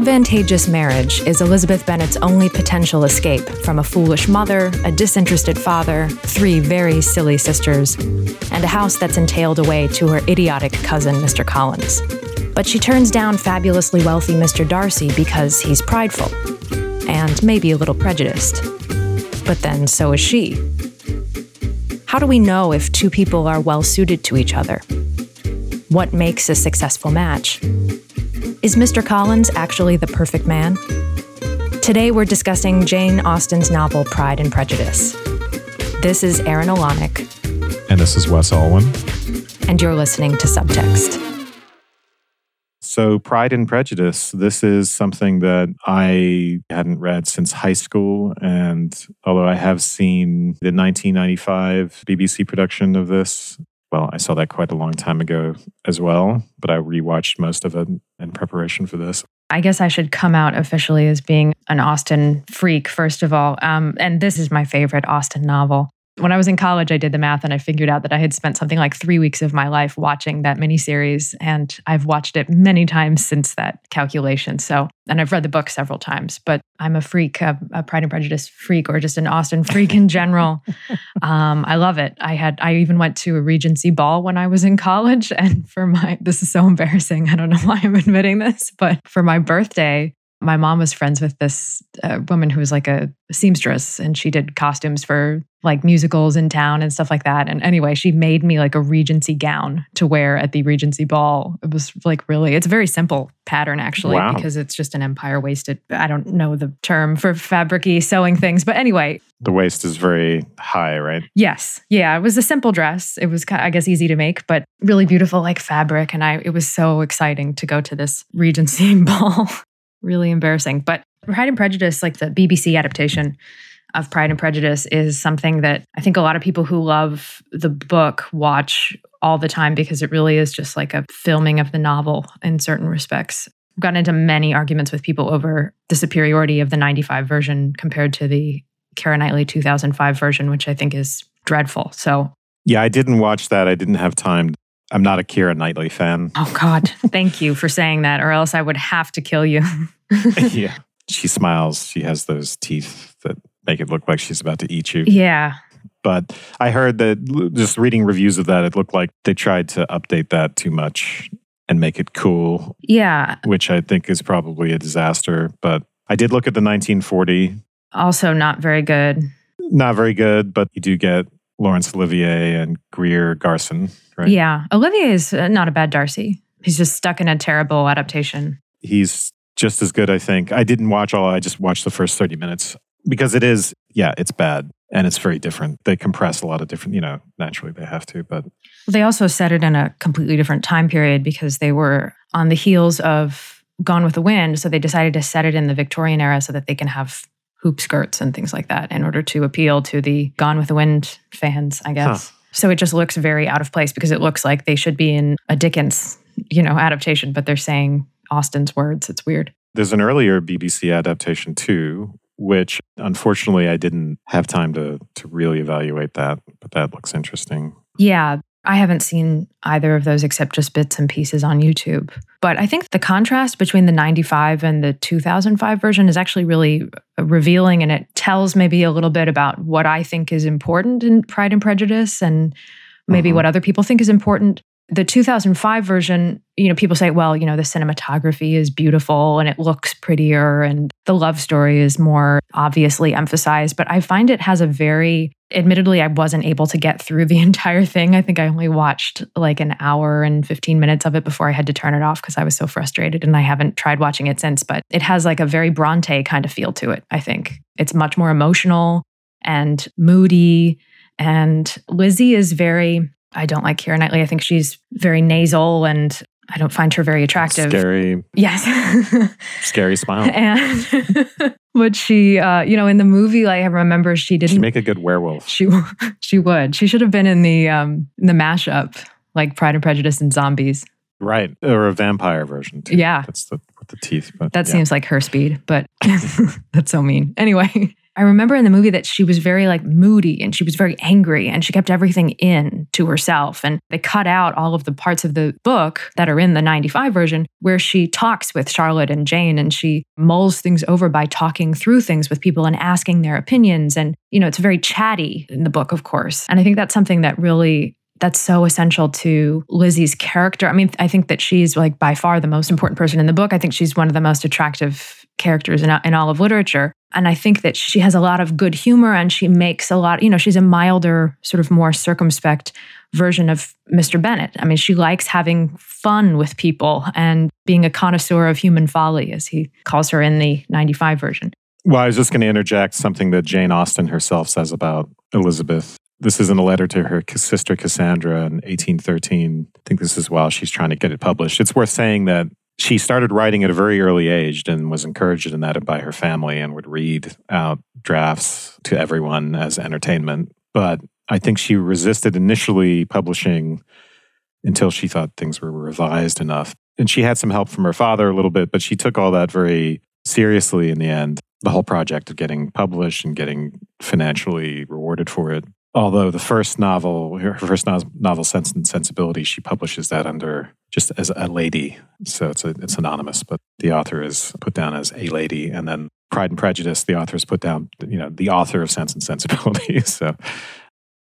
Advantageous Marriage is Elizabeth Bennet's only potential escape from a foolish mother, a disinterested father, three very silly sisters, and a house that's entailed away to her idiotic cousin, Mr. Collins. But she turns down fabulously wealthy Mr. Darcy because he's prideful and maybe a little prejudiced. But then so is she. How do we know if two people are well suited to each other? What makes a successful match? Is Mr. Collins actually the perfect man? Today we're discussing Jane Austen's novel Pride and Prejudice. This is Erin Olanek. And this is Wes Alwan. And you're listening to Subtext. So, Pride and Prejudice, this is something that I hadn't read since high school. And although I have seen the 1995 BBC production of this, well, I saw that quite a long time ago as well, but I rewatched most of it in preparation for this. I guess I should come out officially as being an Austen freak, first of all. Um, and this is my favorite Austen novel. When I was in college, I did the math and I figured out that I had spent something like three weeks of my life watching that miniseries. And I've watched it many times since that calculation. So, and I've read the book several times, but I'm a freak, a, a Pride and Prejudice freak, or just an Austen freak in general. um, I love it. I had, I even went to a Regency ball when I was in college. And for my, this is so embarrassing. I don't know why I'm admitting this, but for my birthday, my mom was friends with this uh, woman who was like a seamstress and she did costumes for like musicals in town and stuff like that. And anyway, she made me like a Regency gown to wear at the Regency ball. It was like really, it's a very simple pattern actually wow. because it's just an empire waisted. I don't know the term for fabricy sewing things, but anyway. The waist is very high, right? Yes. Yeah. It was a simple dress. It was, I guess, easy to make, but really beautiful like fabric. And I, it was so exciting to go to this Regency ball really embarrassing. But Pride and Prejudice, like the BBC adaptation of Pride and Prejudice, is something that I think a lot of people who love the book watch all the time because it really is just like a filming of the novel in certain respects. I've gotten into many arguments with people over the superiority of the 95 version compared to the Keira Knightley 2005 version, which I think is dreadful. So, yeah, I didn't watch that. I didn't have time I'm not a Keira Knightley fan. Oh God, thank you for saying that, or else I would have to kill you. yeah, she smiles. She has those teeth that make it look like she's about to eat you. Yeah. But I heard that just reading reviews of that, it looked like they tried to update that too much and make it cool. Yeah. Which I think is probably a disaster. But I did look at the 1940. Also, not very good. Not very good, but you do get Laurence Olivier and Greer Garson, right? Yeah. Olivier is uh, not a bad Darcy. He's just stuck in a terrible adaptation. He's just as good, I think. I didn't watch all, I just watched the first 30 minutes because it is, yeah, it's bad and it's very different. They compress a lot of different, you know, naturally they have to, but. They also set it in a completely different time period because they were on the heels of Gone with the Wind. So they decided to set it in the Victorian era so that they can have hoop skirts and things like that in order to appeal to the Gone with the Wind fans, I guess. Huh. So it just looks very out of place because it looks like they should be in a Dickens, you know, adaptation, but they're saying Austen's words. It's weird. There's an earlier BBC adaptation too, which unfortunately I didn't have time to to really evaluate that, but that looks interesting. Yeah, I haven't seen either of those except just bits and pieces on YouTube. But I think the contrast between the 95 and the 2005 version is actually really revealing and it tells maybe a little bit about what I think is important in Pride and Prejudice and maybe mm-hmm. what other people think is important the 2005 version, you know, people say, well, you know, the cinematography is beautiful and it looks prettier and the love story is more obviously emphasized. But I find it has a very, admittedly, I wasn't able to get through the entire thing. I think I only watched like an hour and 15 minutes of it before I had to turn it off because I was so frustrated and I haven't tried watching it since. But it has like a very Bronte kind of feel to it, I think. It's much more emotional and moody. And Lizzie is very, I don't like Keira Knightley. I think she's very nasal and I don't find her very attractive. Scary. Yes. Scary smile. And but she uh, you know, in the movie, like I remember she didn't She'd make a good werewolf. She she would. She should have been in the um in the mashup, like Pride and Prejudice and Zombies. Right. Or a vampire version too. Yeah. That's the with the teeth. But that yeah. seems like her speed, but that's so mean. Anyway. I remember in the movie that she was very like moody and she was very angry and she kept everything in to herself. And they cut out all of the parts of the book that are in the 95 version where she talks with Charlotte and Jane and she mulls things over by talking through things with people and asking their opinions. And, you know, it's very chatty in the book, of course. And I think that's something that really that's so essential to Lizzie's character. I mean, I think that she's like by far the most important person in the book. I think she's one of the most attractive characters in, in all of literature. And I think that she has a lot of good humor and she makes a lot, you know, she's a milder, sort of more circumspect version of Mr. Bennet. I mean, she likes having fun with people and being a connoisseur of human folly, as he calls her in the 95 version. Well, I was just going to interject something that Jane Austen herself says about Elizabeth. This is in a letter to her sister Cassandra in 1813. I think this is while she's trying to get it published. It's worth saying that she started writing at a very early age and was encouraged in that by her family and would read out drafts to everyone as entertainment. But I think she resisted initially publishing until she thought things were revised enough. And she had some help from her father a little bit, but she took all that very seriously in the end. The whole project of getting published and getting financially rewarded for it although the first novel, her first novel, Sense and Sensibility, she publishes that under just as a lady, so it's a, it's anonymous, but the author is put down as a lady, and then Pride and Prejudice, the author is put down, you know, the author of Sense and Sensibility. so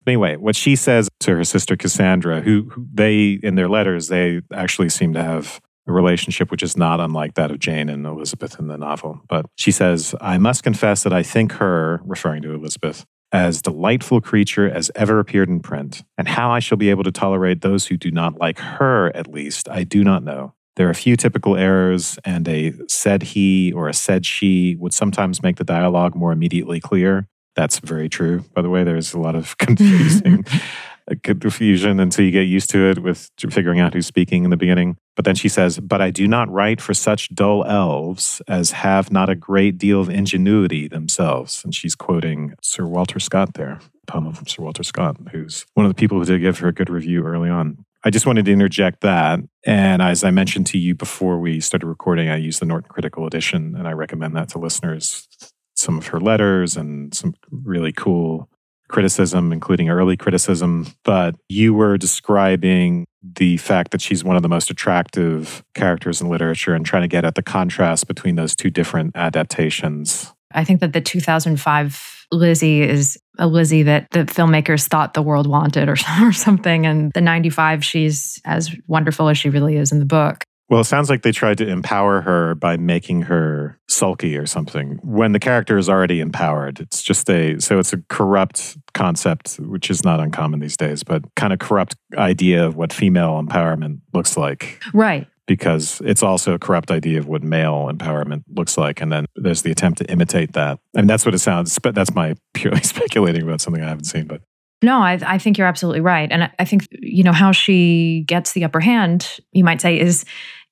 anyway, what she says to her sister Cassandra, who, who they in their letters they actually seem to have a relationship which is not unlike that of Jane and Elizabeth in the novel. But she says, I must confess that I think her, referring to Elizabeth, as delightful creature as ever appeared in print, and how I shall be able to tolerate those who do not like her, at least, I do not know. There are a few typical errors, and a said he or a said she would sometimes make the dialogue more immediately clear. That's very true, by the way. There's a lot of confusing confusion until you get used to it with figuring out who's speaking in the beginning. But then she says, But I do not write for such dull elves as have not a great deal of ingenuity themselves. And she's quoting Sir Walter Scott there, poem of Sir Walter Scott, who's one of the people who did give her a good review early on. I just wanted to interject that. And as I mentioned to you before we started recording, I used the Norton Critical Edition, and I recommend that to listeners. Some of her letters and some really cool criticism, including early criticism, but you were describing the fact that she's one of the most attractive characters in literature and trying to get at the contrast between those two different adaptations. I think that the 2005 Lizzie is a Lizzie that the filmmakers thought the world wanted or, or something. And the 95, she's as wonderful as she really is in the book. Well, it sounds like they tried to empower her by making her sulky or something when the character is already empowered. It's just a, so it's a corrupt concept, which is not uncommon these days, but kind of corrupt idea of what female empowerment looks like. Right. Because it's also a corrupt idea of what male empowerment looks like. And then there's the attempt to imitate that. And that's what it sounds, but that's my purely speculating about something I haven't seen, but. No, I, I, think you're absolutely right. And I, I think, you know, how she gets the upper hand, you might say, is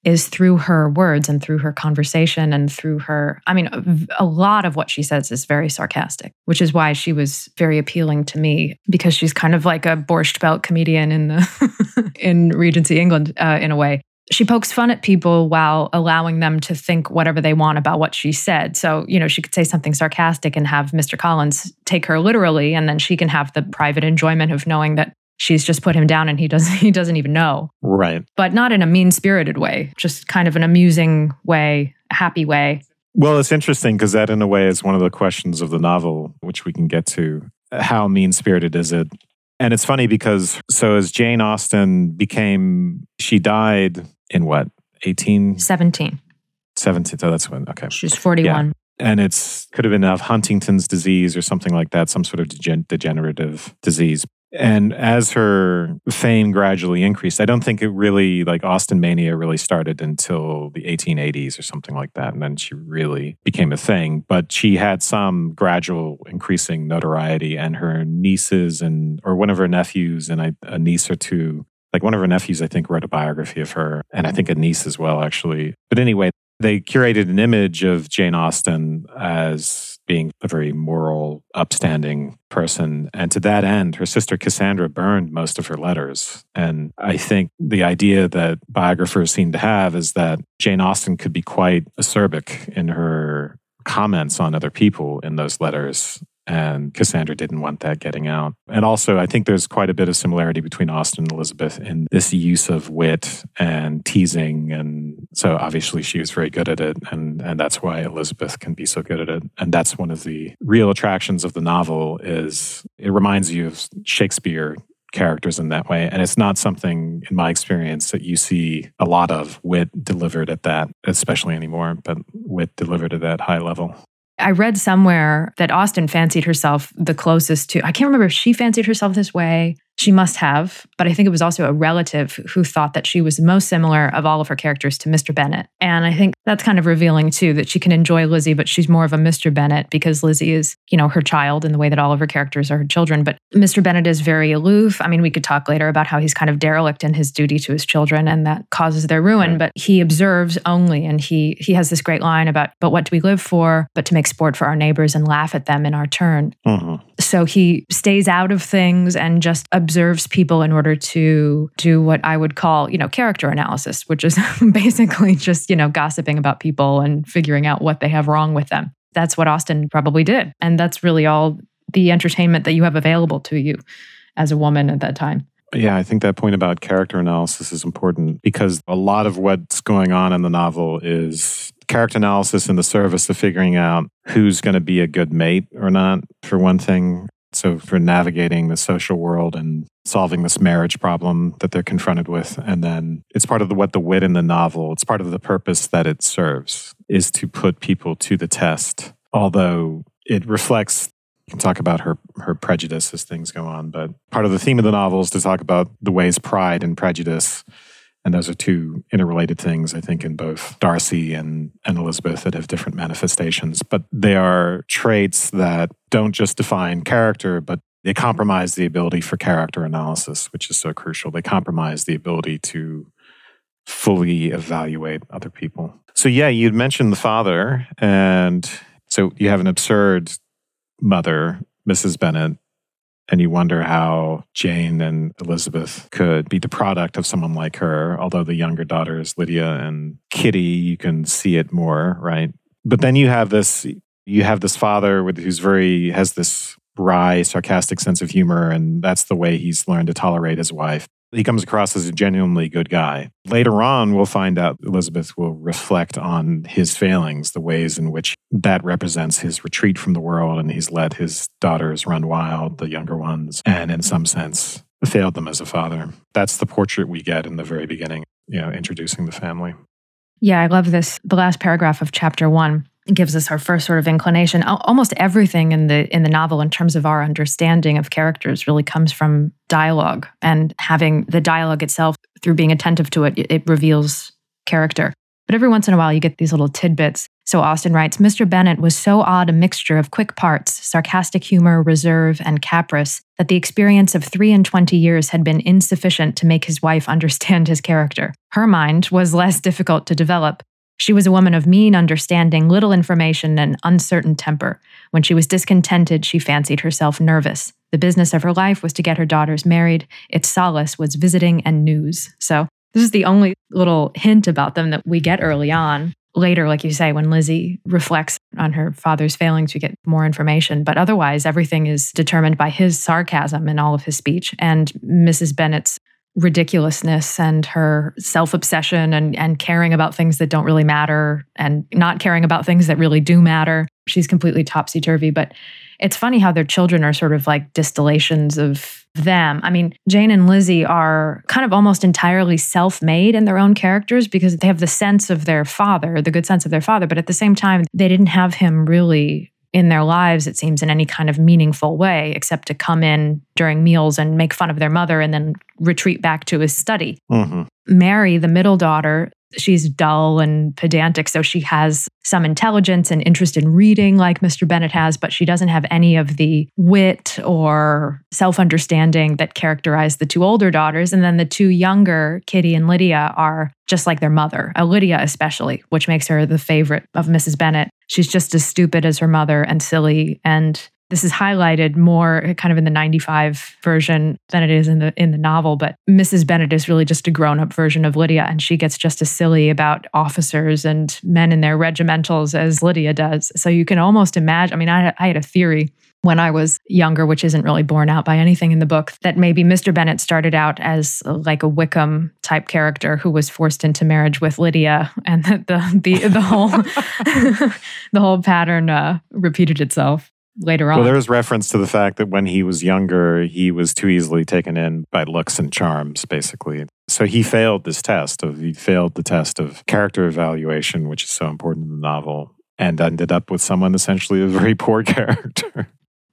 is through her words and through her conversation and through her i mean a lot of what she says is very sarcastic which is why she was very appealing to me because she's kind of like a borscht belt comedian in the in regency england uh, in a way she pokes fun at people while allowing them to think whatever they want about what she said. So, you know, she could say something sarcastic and have Mr. Collins take her literally, and then she can have the private enjoyment of knowing that she's just put him down and he doesn't he doesn't even know. Right. But not in a mean-spirited way, just kind of an amusing way, happy way. Well, it's interesting because that in a way is one of the questions of the novel which we can get to. How mean-spirited is it? And it's funny because so as Jane Austen became she died in what? 18 17. 17. So that's when okay. She's 41. Yeah and it's could have been of Huntington's disease or something like that, some sort of degenerative disease. And as her fame gradually increased, I don't think it really, like Austen Mania really started until the 1880s or something like that. And then she really became a thing. But she had some gradual increasing notoriety, and her nieces and, or one of her nephews and a niece or two, like one of her nephews, I think, wrote a biography of her, and I think a niece as well, actually. But anyway, they curated an image of Jane Austen as being a very moral, upstanding person. And to that end, her sister Cassandra burned most of her letters. And I think the idea that biographers seem to have is that Jane Austen could be quite acerbic in her comments on other people in those letters and Cassandra didn't want that getting out. And also, I think there's quite a bit of similarity between Austen and Elizabeth in this use of wit and teasing. And so obviously she was very good at it. And, and that's why Elizabeth can be so good at it. And that's one of the real attractions of the novel is it reminds you of Shakespeare characters in that way. And it's not something, in my experience, that you see a lot of wit delivered at that, especially anymore, but wit delivered at that high level. I read somewhere that Austen fancied herself the closest to, I can't remember if she fancied herself this way she must have, but I think it was also a relative who thought that she was most similar of all of her characters to Mr. Bennet. And I think that's kind of revealing too that she can enjoy Lizzie, but she's more of a Mr. Bennet because Lizzie is, you know, her child in the way that all of her characters are her children. But Mr. Bennet is very aloof. I mean, we could talk later about how he's kind of derelict in his duty to his children and that causes their ruin, but he observes only and he he has this great line about, but what do we live for? But to make sport for our neighbors and laugh at them in our turn. Mm-hmm. So he stays out of things and just observes people in order to do what I would call, you know, character analysis, which is basically just, you know, gossiping about people and figuring out what they have wrong with them. That's what Austen probably did. And that's really all the entertainment that you have available to you as a woman at that time. Yeah, I think that point about character analysis is important because a lot of what's going on in the novel is character analysis in the service of figuring out who's going to be a good mate or not, for one thing. So, for navigating the social world and solving this marriage problem that they're confronted with. And then it's part of the, what the wit in the novel, it's part of the purpose that it serves, is to put people to the test. Although it reflects, you can talk about her, her prejudice as things go on, but part of the theme of the novel is to talk about the ways pride and prejudice and those are two interrelated things, I think, in both Darcy and, and Elizabeth that have different manifestations. But they are traits that don't just define character, but they compromise the ability for character analysis, which is so crucial. They compromise the ability to fully evaluate other people. So, yeah, you'd mentioned the father. And so you have an absurd mother, Mrs. Bennet, and you wonder how Jane and Elizabeth could be the product of someone like her. Although the younger daughters, Lydia and Kitty, you can see it more, right? But then you have this you have this father with, who's very has this wry, sarcastic sense of humor, and that's the way he's learned to tolerate his wife he comes across as a genuinely good guy. Later on, we'll find out Elizabeth will reflect on his failings, the ways in which that represents his retreat from the world, and he's let his daughters run wild, the younger ones, and in some sense, failed them as a father. That's the portrait we get in the very beginning, you know, introducing the family. Yeah, I love this. The last paragraph of chapter one gives us our first sort of inclination. Almost everything in the in the novel, in terms of our understanding of characters, really comes from dialogue and having the dialogue itself through being attentive to it. It reveals character. But every once in a while, you get these little tidbits. So Austen writes Mr. Bennet was so odd a mixture of quick parts, sarcastic humor, reserve, and caprice that the experience of three and twenty years had been insufficient to make his wife understand his character. Her mind was less difficult to develop, she was a woman of mean understanding, little information, and uncertain temper. When she was discontented, she fancied herself nervous. The business of her life was to get her daughters married. Its solace was visiting and news. So, this is the only little hint about them that we get early on. Later, like you say, when Lizzie reflects on her father's failings, we get more information. But otherwise, everything is determined by his sarcasm in all of his speech and Mrs. Bennet's ridiculousness and her self-obsession and and caring about things that don't really matter and not caring about things that really do matter. She's completely topsy-turvy, but it's funny how their children are sort of like distillations of them. I mean, Jane and Lizzie are kind of almost entirely self made in their own characters because they have the sense of their father, the good sense of their father, but at the same time, they didn't have him really in their lives, it seems, in any kind of meaningful way, except to come in during meals and make fun of their mother and then retreat back to his study. Mm-hmm. Mary, the middle daughter, she's dull and pedantic. So she has some intelligence and interest in reading, like Mr. Bennet has, but she doesn't have any of the wit or self understanding that characterize the two older daughters. And then the two younger, Kitty and Lydia, are just like their mother, uh, Lydia especially, which makes her the favorite of Mrs. Bennet. She's just as stupid as her mother and silly and This is highlighted more kind of in the 95 version than it is in the in the novel, but Mrs. bennet is really just a grown-up version of Lydia and she gets just as silly about officers and men in their regimentals as Lydia does. So you can almost imagine, I mean I, I had a theory when I was younger, which isn't really borne out by anything in the book, that maybe Mr. Bennet started out as like a Wickham type character who was forced into marriage with Lydia, and that the the the whole the whole pattern uh, repeated itself later on. Well, there is reference to the fact that when he was younger, he was too easily taken in by looks and charms, basically. So he failed this test of he failed the test of character evaluation, which is so important in the novel, and ended up with someone essentially a very poor character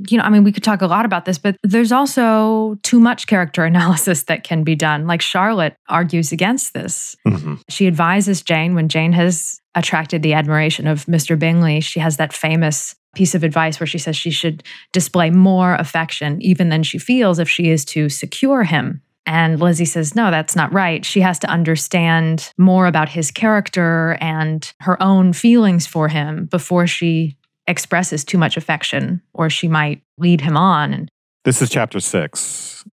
you know, I mean, we could talk a lot about this, but there's also too much character analysis that can be done. Like Charlotte argues against this. Mm-hmm. She advises Jane when Jane has attracted the admiration of Mr. Bingley. She has that famous piece of advice where she says she should display more affection even than she feels if she is to secure him. And Lizzie says, no, that's not right. She has to understand more about his character and her own feelings for him before she expresses too much affection or she might lead him on. This is chapter six.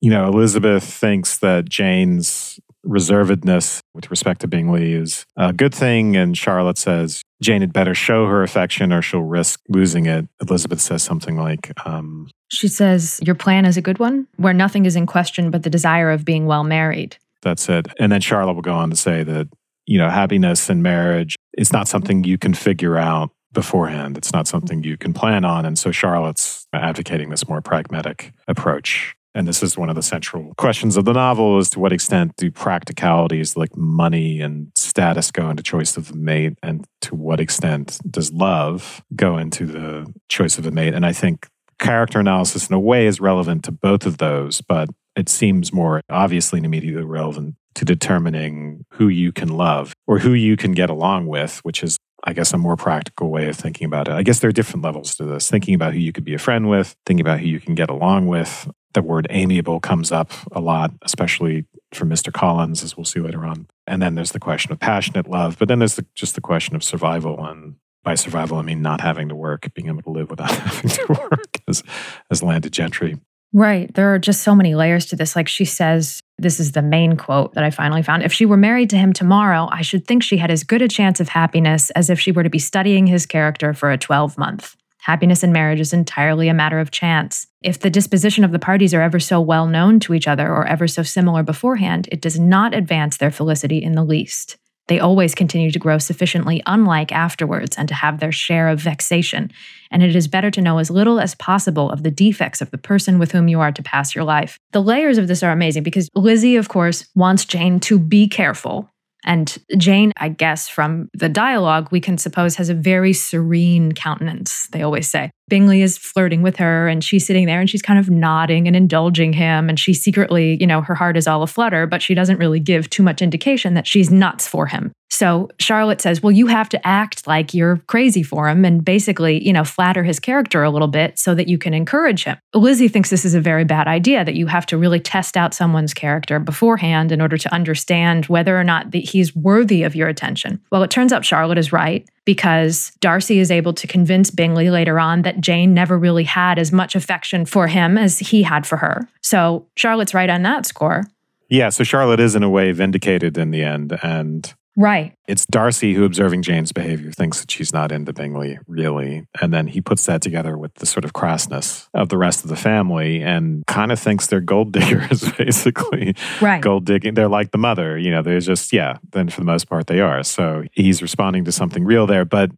You know, Elizabeth thinks that Jane's reservedness with respect to Bingley is a good thing. And Charlotte says Jane had better show her affection or she'll risk losing it. Elizabeth says something like, um, She says, Your plan is a good one, where nothing is in question but the desire of being well married. That's it. And then Charlotte will go on to say that, you know, happiness in marriage is not something you can figure out beforehand. It's not something you can plan on. And so Charlotte's advocating this more pragmatic approach. And this is one of the central questions of the novel is to what extent do practicalities like money and status go into choice of a mate? And to what extent does love go into the choice of a mate? And I think character analysis in a way is relevant to both of those, but it seems more obviously and immediately relevant to determining who you can love or who you can get along with, which is I guess, a more practical way of thinking about it. I guess there are different levels to this thinking about who you could be a friend with, thinking about who you can get along with. The word amiable comes up a lot, especially from Mr. Collins, as we'll see later on. And then there's the question of passionate love, but then there's the, just the question of survival. And by survival, I mean not having to work, being able to live without having to work as, as landed gentry. Right. There are just so many layers to this. Like she says, this is the main quote that I finally found. If she were married to him tomorrow, I should think she had as good a chance of happiness as if she were to be studying his character for a 12 month. Happiness in marriage is entirely a matter of chance. If the disposition of the parties are ever so well known to each other or ever so similar beforehand, it does not advance their felicity in the least. They always continue to grow sufficiently unlike afterwards and to have their share of vexation. And it is better to know as little as possible of the defects of the person with whom you are to pass your life. The layers of this are amazing because Lizzie, of course, wants Jane to be careful and Jane, I guess, from the dialogue, we can suppose has a very serene countenance, they always say. Bingley is flirting with her and she's sitting there and she's kind of nodding and indulging him. And she secretly, you know, her heart is all aflutter, but she doesn't really give too much indication that she's nuts for him. So Charlotte says, Well, you have to act like you're crazy for him and basically, you know, flatter his character a little bit so that you can encourage him. Lizzie thinks this is a very bad idea, that you have to really test out someone's character beforehand in order to understand whether or not he's worthy of your attention. Well, it turns out Charlotte is right because Darcy is able to convince Bingley later on that Jane never really had as much affection for him as he had for her. So Charlotte's right on that score. Yeah, so Charlotte is in a way vindicated in the end. And Right. It's Darcy who, observing Jane's behavior, thinks that she's not into Bingley, really. And then he puts that together with the sort of crassness of the rest of the family and kind of thinks they're gold diggers, basically. Right. Gold digging. They're like the mother, you know, there's just, yeah, then for the most part they are. So he's responding to something real there. But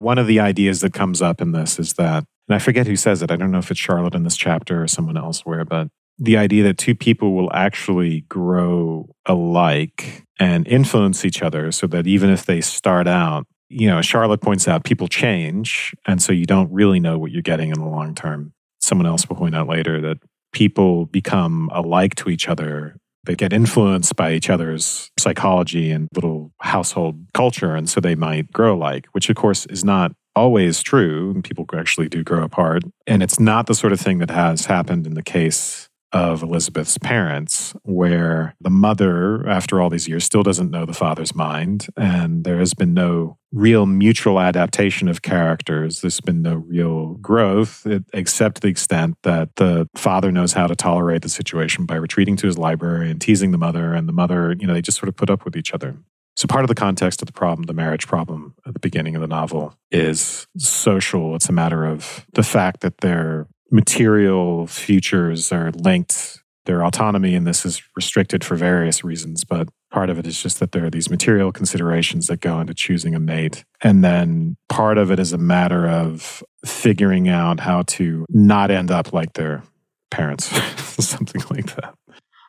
one of the ideas that comes up in this is that, and I forget who says it, I don't know if it's Charlotte in this chapter or someone elsewhere, but the idea that two people will actually grow alike and influence each other so that even if they start out, you know, Charlotte points out people change. And so you don't really know what you're getting in the long term. Someone else will point out later that people become alike to each other. They get influenced by each other's psychology and little household culture. And so they might grow alike, which of course is not always true. People actually do grow apart. And it's not the sort of thing that has happened in the case of Elizabeth's parents, where the mother, after all these years, still doesn't know the father's mind. And there has been no real mutual adaptation of characters. There's been no real growth, except to the extent that the father knows how to tolerate the situation by retreating to his library and teasing the mother. And the mother, you know, they just sort of put up with each other. So, part of the context of the problem, the marriage problem at the beginning of the novel, is social. It's a matter of the fact that their material futures are linked. Their autonomy in this is restricted for various reasons, but part of it is just that there are these material considerations that go into choosing a mate. And then part of it is a matter of figuring out how to not end up like their parents, something like that.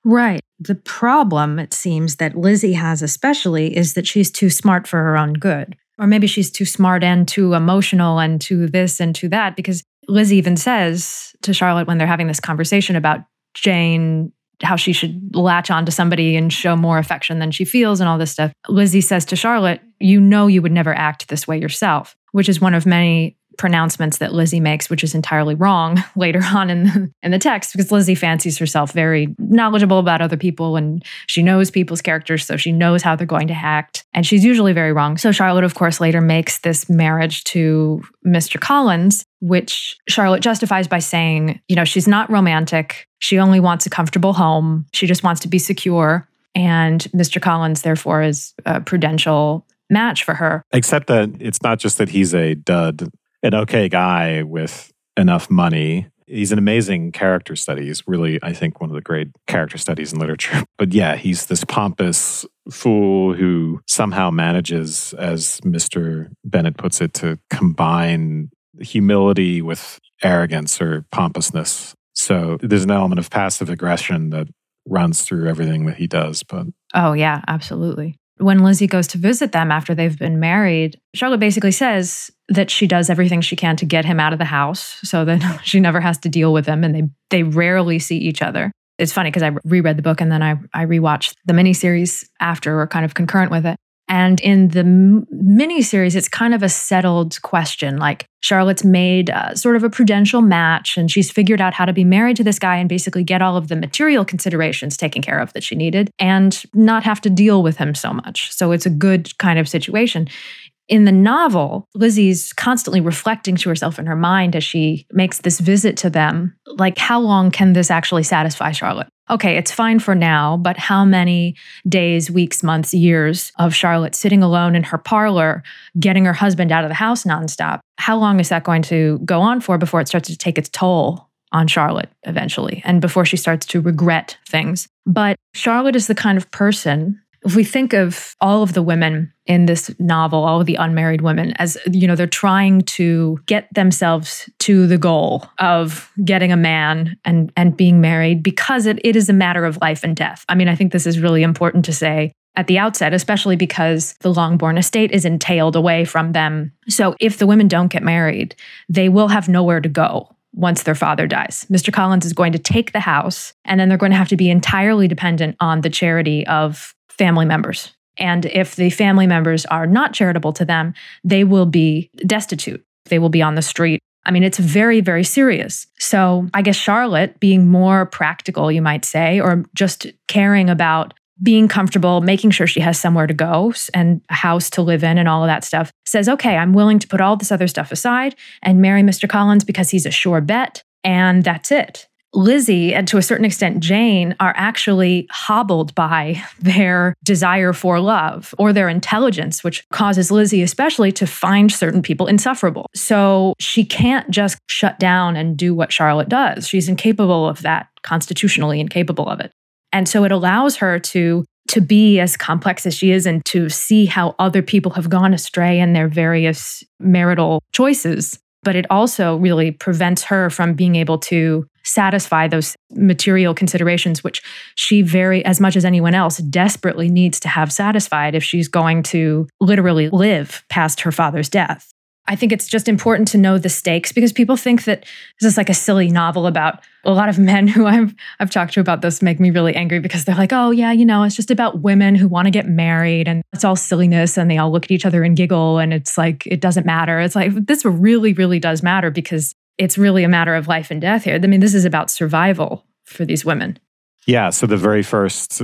Right. The problem, it seems, that Lizzie has especially is that she's too smart for her own good. Or maybe she's too smart and too emotional and too this and too that. Because Lizzie even says to Charlotte when they're having this conversation about Jane, how she should latch on to somebody and show more affection than she feels and all this stuff. Lizzie says to Charlotte, You know, you would never act this way yourself, which is one of many pronouncements that Lizzie makes, which is entirely wrong later on in the, in the text, because Lizzie fancies herself very knowledgeable about other people and she knows people's characters, so she knows how they're going to act. And she's usually very wrong. So Charlotte, of course, later makes this marriage to Mr. Collins, which Charlotte justifies by saying, you know, she's not romantic. She only wants a comfortable home. She just wants to be secure. And Mr. Collins, therefore, is a prudential match for her. Except that it's not just that he's a dud an okay guy with enough money. He's an amazing character study. He's really, I think, one of the great character studies in literature. But yeah, he's this pompous fool who somehow manages, as Mr. Bennet puts it, to combine humility with arrogance or pompousness. So there's an element of passive aggression that runs through everything that he does. But oh, yeah, absolutely when Lizzie goes to visit them after they've been married, Charlotte basically says that she does everything she can to get him out of the house so that she never has to deal with him and they they rarely see each other. It's funny because I reread the book and then I I rewatched the miniseries after or kind of concurrent with it. And in the mini series, it's kind of a settled question. Like Charlotte's made uh, sort of a prudential match and she's figured out how to be married to this guy and basically get all of the material considerations taken care of that she needed and not have to deal with him so much. So it's a good kind of situation. In the novel, Lizzie's constantly reflecting to herself in her mind as she makes this visit to them. Like, how long can this actually satisfy Charlotte? Okay, it's fine for now, but how many days, weeks, months, years of Charlotte sitting alone in her parlor, getting her husband out of the house nonstop? How long is that going to go on for before it starts to take its toll on Charlotte eventually and before she starts to regret things? But Charlotte is the kind of person if we think of all of the women in this novel, all of the unmarried women, as you know, they're trying to get themselves to the goal of getting a man and and being married because it, it is a matter of life and death. I mean, I think this is really important to say at the outset, especially because the Longbourn estate is entailed away from them. So if the women don't get married, they will have nowhere to go once their father dies. Mr. Collins is going to take the house, and then they're going to have to be entirely dependent on the charity of family members. And if the family members are not charitable to them, they will be destitute. They will be on the street. I mean, it's very, very serious. So I guess Charlotte, being more practical, you might say, or just caring about being comfortable, making sure she has somewhere to go and a house to live in and all of that stuff, says, okay, I'm willing to put all this other stuff aside and marry Mr. Collins because he's a sure bet. And that's it. Lizzie and to a certain extent Jane are actually hobbled by their desire for love or their intelligence, which causes Lizzie especially to find certain people insufferable. So she can't just shut down and do what Charlotte does. She's incapable of that, constitutionally incapable of it. And so it allows her to to be as complex as she is and to see how other people have gone astray in their various marital choices but it also really prevents her from being able to satisfy those material considerations which she very as much as anyone else desperately needs to have satisfied if she's going to literally live past her father's death I think it's just important to know the stakes because people think that this is like a silly novel about a lot of men who I've I've talked to about this make me really angry because they're like, "Oh, yeah, you know, it's just about women who want to get married and it's all silliness and they all look at each other and giggle and it's like it doesn't matter." It's like this really really does matter because it's really a matter of life and death here. I mean, this is about survival for these women. Yeah. So the very first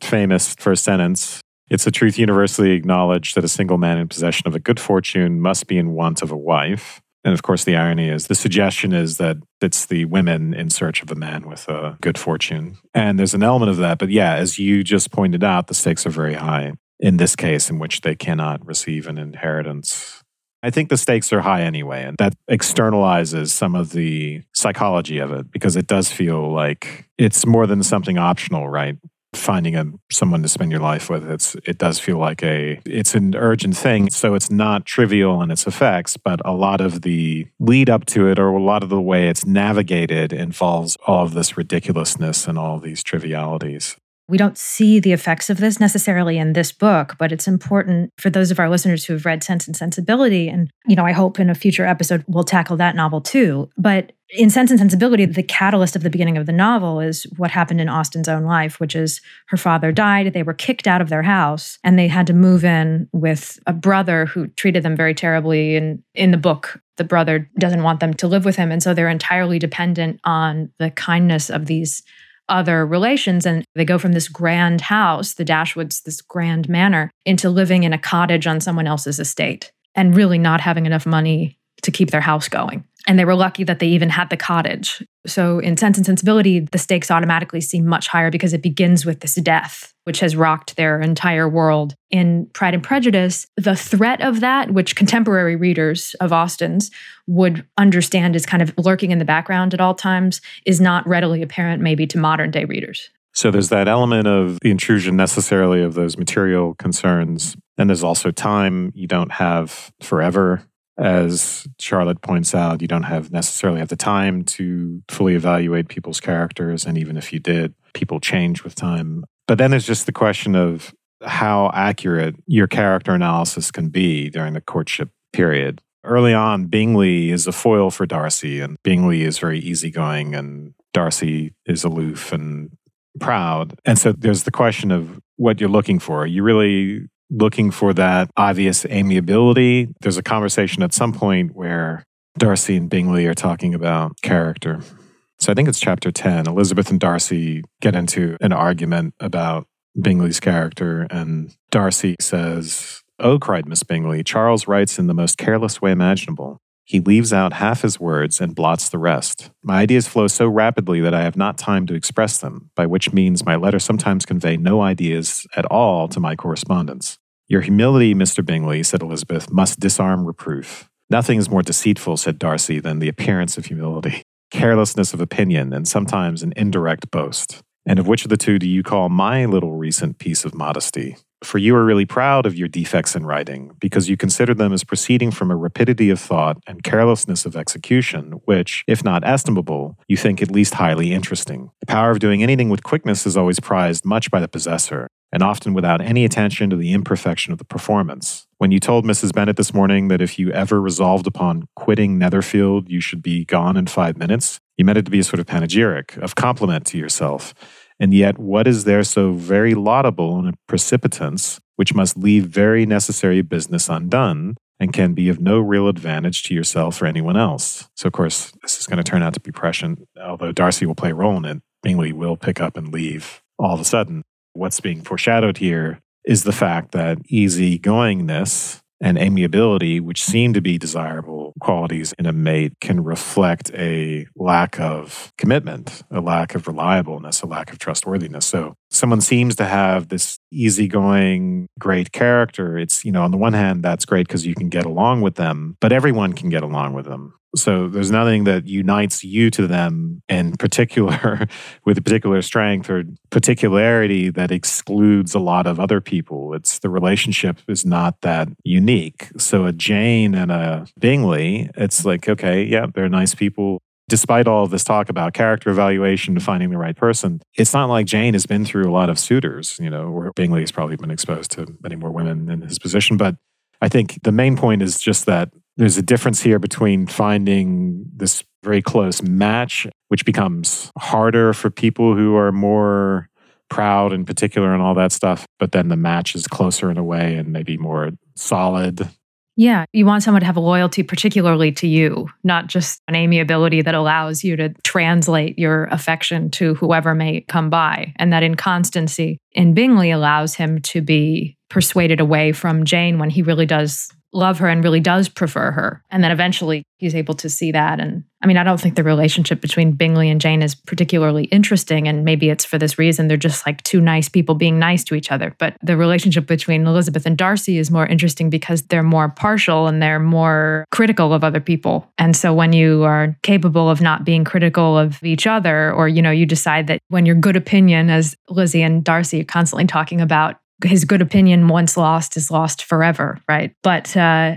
famous first sentence it's a truth universally acknowledged that a single man in possession of a good fortune must be in want of a wife. And of course, the irony is the suggestion is that it's the women in search of a man with a good fortune. And there's an element of that. But yeah, as you just pointed out, the stakes are very high in this case, in which they cannot receive an inheritance. I think the stakes are high anyway, and that externalizes some of the psychology of it because it does feel like it's more than something optional, right? finding a someone to spend your life with it's it does feel like a it's an urgent thing so it's not trivial in its effects but a lot of the lead up to it or a lot of the way it's navigated involves all of this ridiculousness and all these trivialities we don't see the effects of this necessarily in this book, but it's important for those of our listeners who have read Sense and Sensibility. And, you know, I hope in a future episode we'll tackle that novel too. But in Sense and Sensibility, the catalyst of the beginning of the novel is what happened in Austen's own life, which is her father died. They were kicked out of their house and they had to move in with a brother who treated them very terribly. And in the book, the brother doesn't want them to live with him. And so they're entirely dependent on the kindness of these other relations. And they go from this grand house, the Dashwoods, this grand manor, into living in a cottage on someone else's estate and really not having enough money to keep their house going. And they were lucky that they even had the cottage. So, in Sense and Sensibility, the stakes automatically seem much higher because it begins with this death, which has rocked their entire world. In Pride and Prejudice, the threat of that, which contemporary readers of Austen's would understand is kind of lurking in the background at all times, is not readily apparent maybe to modern day readers. So, there's that element of the intrusion necessarily of those material concerns. And there's also time. You don't have forever as Charlotte points out, you don't have necessarily have the time to fully evaluate people's characters. And even if you did, people change with time. But then there's just the question of how accurate your character analysis can be during the courtship period. Early on, Bingley is a foil for Darcy, and Bingley is very easygoing, and Darcy is aloof and proud. And so there's the question of what you're looking for. Are you really looking for that obvious amiability. There's a conversation at some point where Darcy and Bingley are talking about character. So I think it's chapter 10. Elizabeth and Darcy get into an argument about Bingley's character, and Darcy says, Oh, cried Miss Bingley, Charles writes in the most careless way imaginable. He leaves out half his words and blots the rest. My ideas flow so rapidly that I have not time to express them, by which means my letters sometimes convey no ideas at all to my correspondents. Your humility, Mr. Bingley, said Elizabeth, must disarm reproof. Nothing is more deceitful, said Darcy, than the appearance of humility, carelessness of opinion, and sometimes an indirect boast. And of which of the two do you call my little recent piece of modesty? For you are really proud of your defects in writing, because you consider them as proceeding from a rapidity of thought and carelessness of execution, which, if not estimable, you think at least highly interesting. The power of doing anything with quickness is always prized much by the possessor, and often without any attention to the imperfection of the performance. When you told Mrs. Bennet this morning that if you ever resolved upon quitting Netherfield, you should be gone in five minutes, you meant it to be a sort of panegyric, of compliment to yourself and yet, what is there so very laudable in a precipitance which must leave very necessary business undone and can be of no real advantage to yourself or anyone else? So, of course, this is going to turn out to be prescient, although Darcy will play a role in it. Bingley will pick up and leave all of a sudden. What's being foreshadowed here is the fact that easygoingness and amiability, which seem to be desirable qualities in a mate, can reflect a lack of commitment, a lack of reliableness, a lack of trustworthiness. So someone seems to have this easygoing, great character. It's, you know, on the one hand, that's great because you can get along with them, but everyone can get along with them. So there's nothing that unites you to them in particular with a particular strength or particularity that excludes a lot of other people. It's the relationship is not that unique. So a Jane and a Bingley, it's like, okay, yeah, they're nice people. Despite all this talk about character evaluation, finding the right person, it's not like Jane has been through a lot of suitors, you know, or Bingley has probably been exposed to many more women in his position. But I think the main point is just that there's a difference here between finding this very close match, which becomes harder for people who are more proud in particular and all that stuff. But then the match is closer in a way and maybe more solid. Yeah, you want someone to have a loyalty particularly to you, not just an amiability that allows you to translate your affection to whoever may come by. And that inconstancy in Bingley allows him to be persuaded away from Jane when he really does love her and really does prefer her. And then eventually he's able to see that. And I mean, I don't think the relationship between Bingley and Jane is particularly interesting. And maybe it's for this reason. They're just like two nice people being nice to each other. But the relationship between Elizabeth and Darcy is more interesting because they're more partial and they're more critical of other people. And so when you are capable of not being critical of each other, or, you know, you decide that when your good opinion, as Lizzie and Darcy are constantly talking about, his good opinion once lost is lost forever, right? But uh,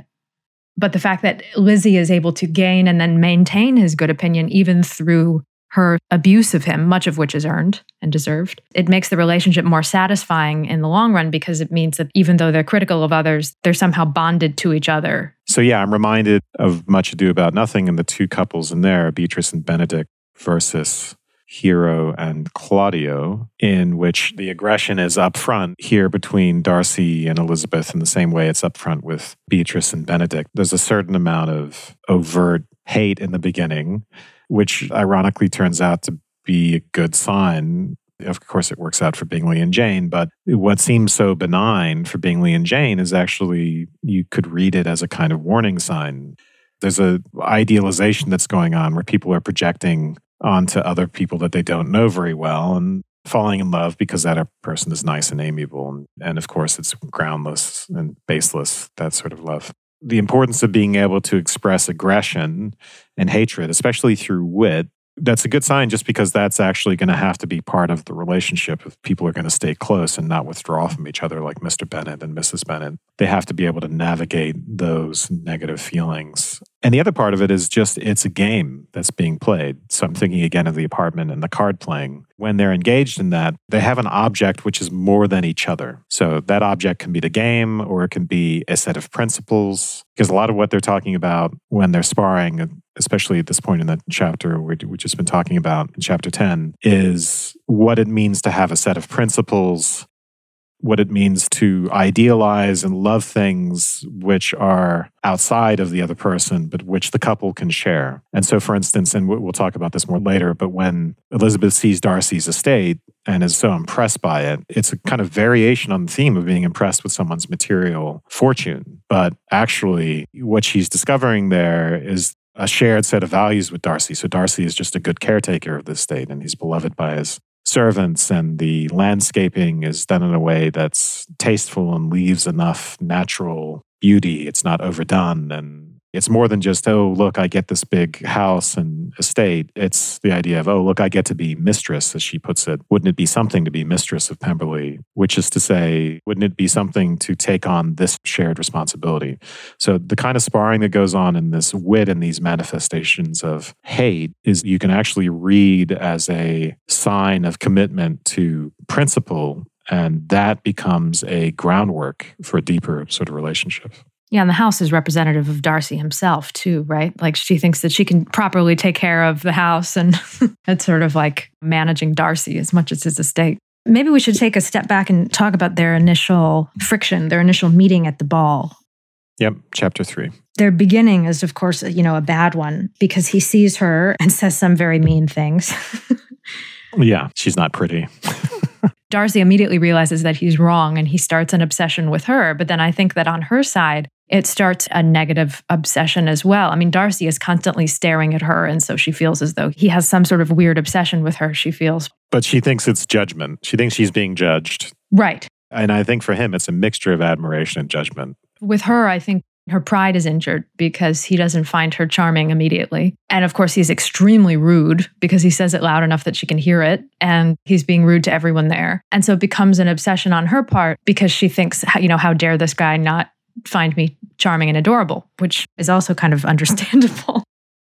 but the fact that Lizzie is able to gain and then maintain his good opinion even through her abuse of him, much of which is earned and deserved. It makes the relationship more satisfying in the long run because it means that even though they're critical of others, they're somehow bonded to each other. So, yeah, I'm reminded of Much Ado About Nothing and the two couples in there, Beatrice and Benedict versus Hero and Claudio, in which the aggression is up front here between Darcy and Elizabeth in the same way it's up front with Beatrice and Benedict. There's a certain amount of overt hate in the beginning, which ironically turns out to be a good sign. Of course, it works out for Bingley and Jane, but what seems so benign for Bingley and Jane is actually, you could read it as a kind of warning sign there's a idealization that's going on where people are projecting onto other people that they don't know very well and falling in love because that person is nice and amiable. And, and of course, it's groundless and baseless, that sort of love. The importance of being able to express aggression and hatred, especially through wit, that's a good sign just because that's actually going to have to be part of the relationship if people are going to stay close and not withdraw from each other like Mr. bennet and Mrs. bennet They have to be able to navigate those negative feelings. And the other part of it is just it's a game that's being played. So I'm thinking again of the apartment and the card playing. When they're engaged in that, they have an object which is more than each other. So that object can be the game or it can be a set of principles. Because a lot of what they're talking about when they're sparring especially at this point in the chapter we've just been talking about in chapter 10, is what it means to have a set of principles, what it means to idealize and love things which are outside of the other person, but which the couple can share. And so, for instance, and we'll talk about this more later, but when Elizabeth sees Darcy's estate and is so impressed by it, it's a kind of variation on the theme of being impressed with someone's material fortune. But actually, what she's discovering there is a shared set of values with Darcy. So Darcy is just a good caretaker of the estate and he's beloved by his servants and the landscaping is done in a way that's tasteful and leaves enough natural beauty. It's not overdone and it's more than just, oh, look, I get this big house and estate. It's the idea of, oh, look, I get to be mistress, as she puts it. Wouldn't it be something to be mistress of Pemberley? Which is to say, wouldn't it be something to take on this shared responsibility? So the kind of sparring that goes on in this wit and these manifestations of hate is you can actually read as a sign of commitment to principle. And that becomes a groundwork for a deeper sort of relationship. Yeah, and the house is representative of Darcy himself too, right? Like she thinks that she can properly take care of the house and it's sort of like managing Darcy as much as his estate. Maybe we should take a step back and talk about their initial friction, their initial meeting at the ball. Yep, chapter 3. Their beginning is of course, you know, a bad one because he sees her and says some very mean things. yeah, she's not pretty. Darcy immediately realizes that he's wrong and he starts an obsession with her. But then I think that on her side, it starts a negative obsession as well. I mean, Darcy is constantly staring at her. And so she feels as though he has some sort of weird obsession with her, she feels. But she thinks it's judgment. She thinks she's being judged. Right. And I think for him, it's a mixture of admiration and judgment. With her, I think her pride is injured because he doesn't find her charming immediately. And of course, he's extremely rude because he says it loud enough that she can hear it. And he's being rude to everyone there. And so it becomes an obsession on her part because she thinks, you know, how dare this guy not find me charming and adorable, which is also kind of understandable.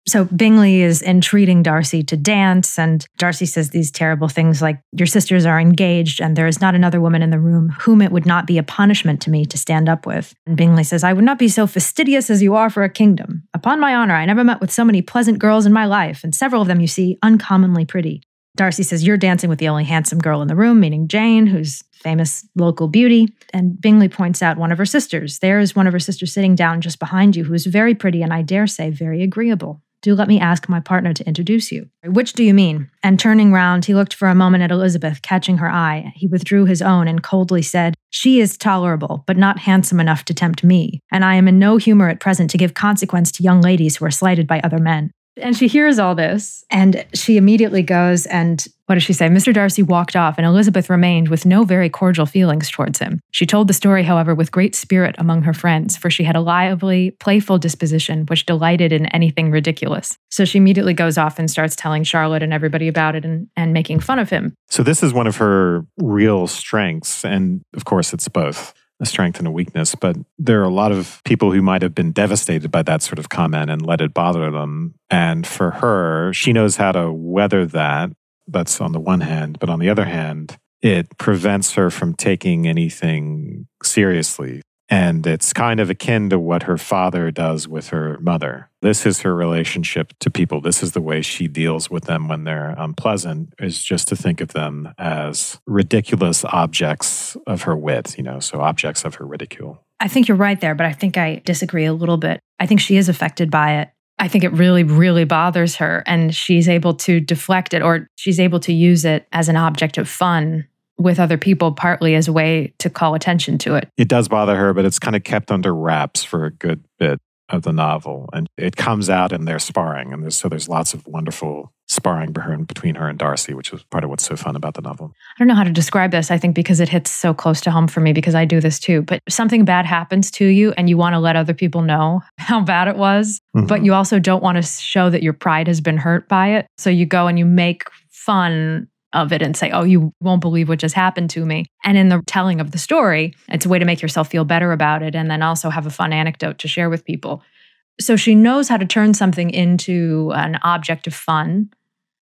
So Bingley is entreating Darcy to dance, and Darcy says these terrible things like, Your sisters are engaged, and there is not another woman in the room whom it would not be a punishment to me to stand up with. And Bingley says, I would not be so fastidious as you are for a kingdom. Upon my honor, I never met with so many pleasant girls in my life, and several of them, you see, uncommonly pretty. Darcy says, You're dancing with the only handsome girl in the room, meaning Jane, who's famous local beauty. And Bingley points out one of her sisters. There is one of her sisters sitting down just behind you, who is very pretty and I dare say very agreeable. Do let me ask my partner to introduce you. Which do you mean? And turning round, he looked for a moment at Elizabeth, catching her eye. He withdrew his own and coldly said, She is tolerable, but not handsome enough to tempt me, and I am in no humor at present to give consequence to young ladies who are slighted by other men. And she hears all this and she immediately goes and what does she say? Mr. Darcy walked off and Elizabeth remained with no very cordial feelings towards him. She told the story, however, with great spirit among her friends, for she had a lively, playful disposition which delighted in anything ridiculous. So she immediately goes off and starts telling Charlotte and everybody about it and, and making fun of him. So this is one of her real strengths. And of course, it's both a strength and a weakness, but there are a lot of people who might have been devastated by that sort of comment and let it bother them. And for her, she knows how to weather that. That's on the one hand. But on the other hand, it prevents her from taking anything seriously. And it's kind of akin to what her father does with her mother. This is her relationship to people. This is the way she deals with them when they're unpleasant, is just to think of them as ridiculous objects of her wit, you know, so objects of her ridicule. I think you're right there, but I think I disagree a little bit. I think she is affected by it. I think it really, really bothers her, and she's able to deflect it or she's able to use it as an object of fun with other people, partly as a way to call attention to it. It does bother her, but it's kind of kept under wraps for a good bit of the novel. And it comes out in their sparring. And there's, so there's lots of wonderful sparring between her and Darcy, which is part of what's so fun about the novel. I don't know how to describe this, I think, because it hits so close to home for me, because I do this too. But something bad happens to you, and you want to let other people know how bad it was, mm-hmm. but you also don't want to show that your pride has been hurt by it. So you go and you make fun of it and say, oh, you won't believe what just happened to me. And in the telling of the story, it's a way to make yourself feel better about it and then also have a fun anecdote to share with people. So she knows how to turn something into an object of fun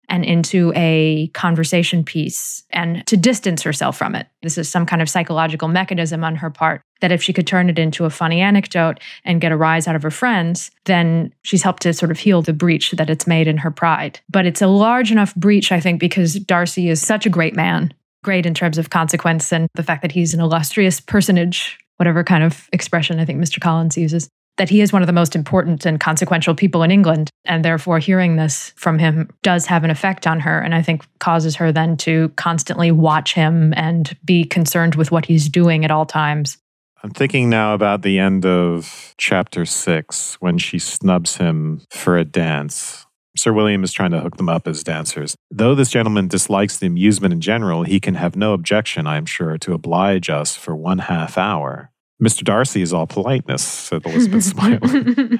and into a conversation piece and to distance herself from it. This is some kind of psychological mechanism on her part that if she could turn it into a funny anecdote and get a rise out of her friends, then she's helped to sort of heal the breach that it's made in her pride. But it's a large enough breach, I think, because Darcy is such a great man, great in terms of consequence and the fact that he's an illustrious personage, whatever kind of expression I think Mr. Collins uses that he is one of the most important and consequential people in England. And therefore, hearing this from him does have an effect on her. And I think causes her then to constantly watch him and be concerned with what he's doing at all times. I'm thinking now about the end of chapter six when she snubs him for a dance. Sir William is trying to hook them up as dancers. Though this gentleman dislikes the amusement in general, he can have no objection, I am sure, to oblige us for one half hour. Mr. Darcy is all politeness, said Elizabeth, smiling.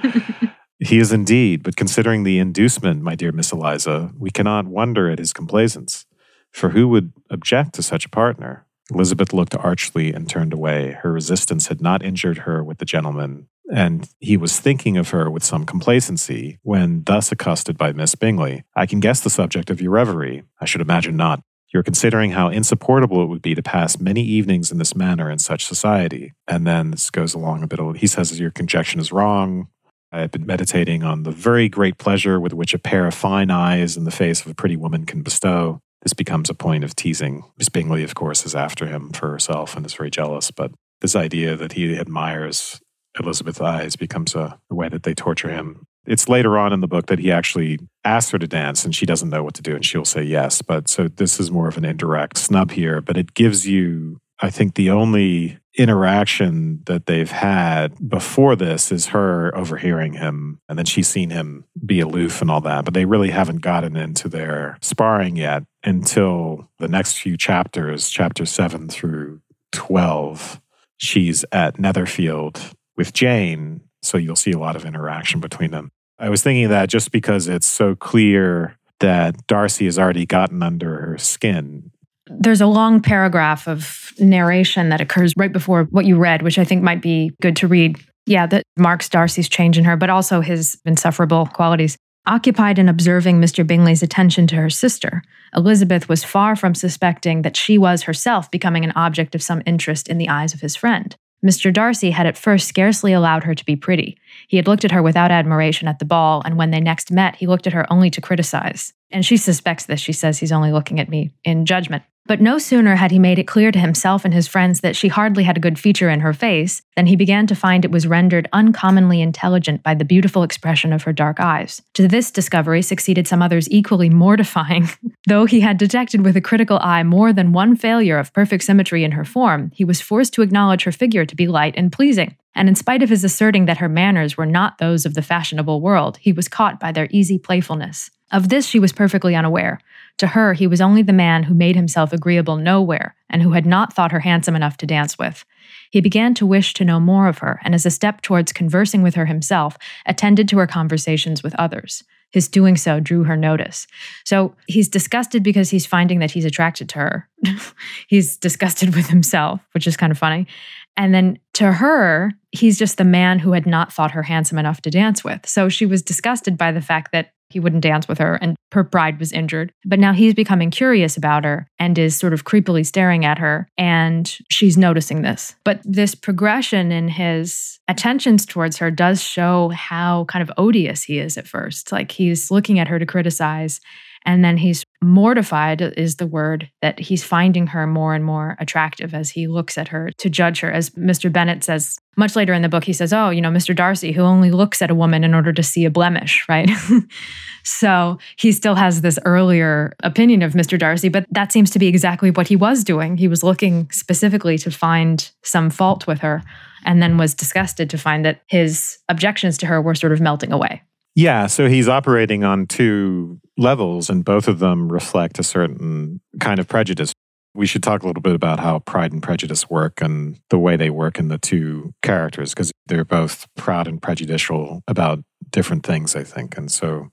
he is indeed, but considering the inducement, my dear Miss Eliza, we cannot wonder at his complaisance. For who would object to such a partner? Elizabeth looked archly and turned away. Her resistance had not injured her with the gentleman, and he was thinking of her with some complacency when thus accosted by Miss Bingley. I can guess the subject of your reverie. I should imagine not. You're considering how insupportable it would be to pass many evenings in this manner in such society. And then this goes along a bit. He says your conjecture is wrong. I have been meditating on the very great pleasure with which a pair of fine eyes in the face of a pretty woman can bestow. This becomes a point of teasing. Miss Bingley, of course, is after him for herself and is very jealous. But this idea that he admires Elizabeth's eyes becomes a, a way that they torture him it's later on in the book that he actually asks her to dance and she doesn't know what to do and she'll say yes. But so this is more of an indirect snub here, but it gives you, I think, the only interaction that they've had before this is her overhearing him and then she's seen him be aloof and all that. But they really haven't gotten into their sparring yet until the next few chapters, chapter seven through 12. She's at Netherfield with Jane so you'll see a lot of interaction between them. I was thinking that just because it's so clear that Darcy has already gotten under her skin. There's a long paragraph of narration that occurs right before what you read, which I think might be good to read. Yeah, that marks Darcy's change in her, but also his insufferable qualities. Occupied in observing Mr. Bingley's attention to her sister, Elizabeth was far from suspecting that she was herself becoming an object of some interest in the eyes of his friend. Mr. Darcy had at first scarcely allowed her to be pretty. He had looked at her without admiration at the ball, and when they next met, he looked at her only to criticize. And she suspects this. She says he's only looking at me in judgment. But no sooner had he made it clear to himself and his friends that she hardly had a good feature in her face than he began to find it was rendered uncommonly intelligent by the beautiful expression of her dark eyes. To this discovery succeeded some others equally mortifying. Though he had detected with a critical eye more than one failure of perfect symmetry in her form, he was forced to acknowledge her figure to be light and pleasing. And in spite of his asserting that her manners were not those of the fashionable world, he was caught by their easy playfulness. Of this she was perfectly unaware. To her, he was only the man who made himself agreeable nowhere and who had not thought her handsome enough to dance with. He began to wish to know more of her, and as a step towards conversing with her himself, attended to her conversations with others. His doing so drew her notice. So he's disgusted because he's finding that he's attracted to her. he's disgusted with himself, which is kind of funny. And then to her, he's just the man who had not thought her handsome enough to dance with. So she was disgusted by the fact that he wouldn't dance with her and her bride was injured. But now he's becoming curious about her and is sort of creepily staring at her. And she's noticing this. But this progression in his attentions towards her does show how kind of odious he is at first. Like he's looking at her to criticize and then he's mortified, is the word, that he's finding her more and more attractive as he looks at her to judge her. As Mr. Bennet says much later in the book, he says, Oh, you know, Mr. Darcy, who only looks at a woman in order to see a blemish, right? so he still has this earlier opinion of Mr. Darcy, but that seems to be exactly what he was doing. He was looking specifically to find some fault with her and then was disgusted to find that his objections to her were sort of melting away. Yeah, so he's operating on two levels, and both of them reflect a certain kind of prejudice. We should talk a little bit about how pride and prejudice work and the way they work in the two characters, because they're both proud and prejudicial about different things, I think. And so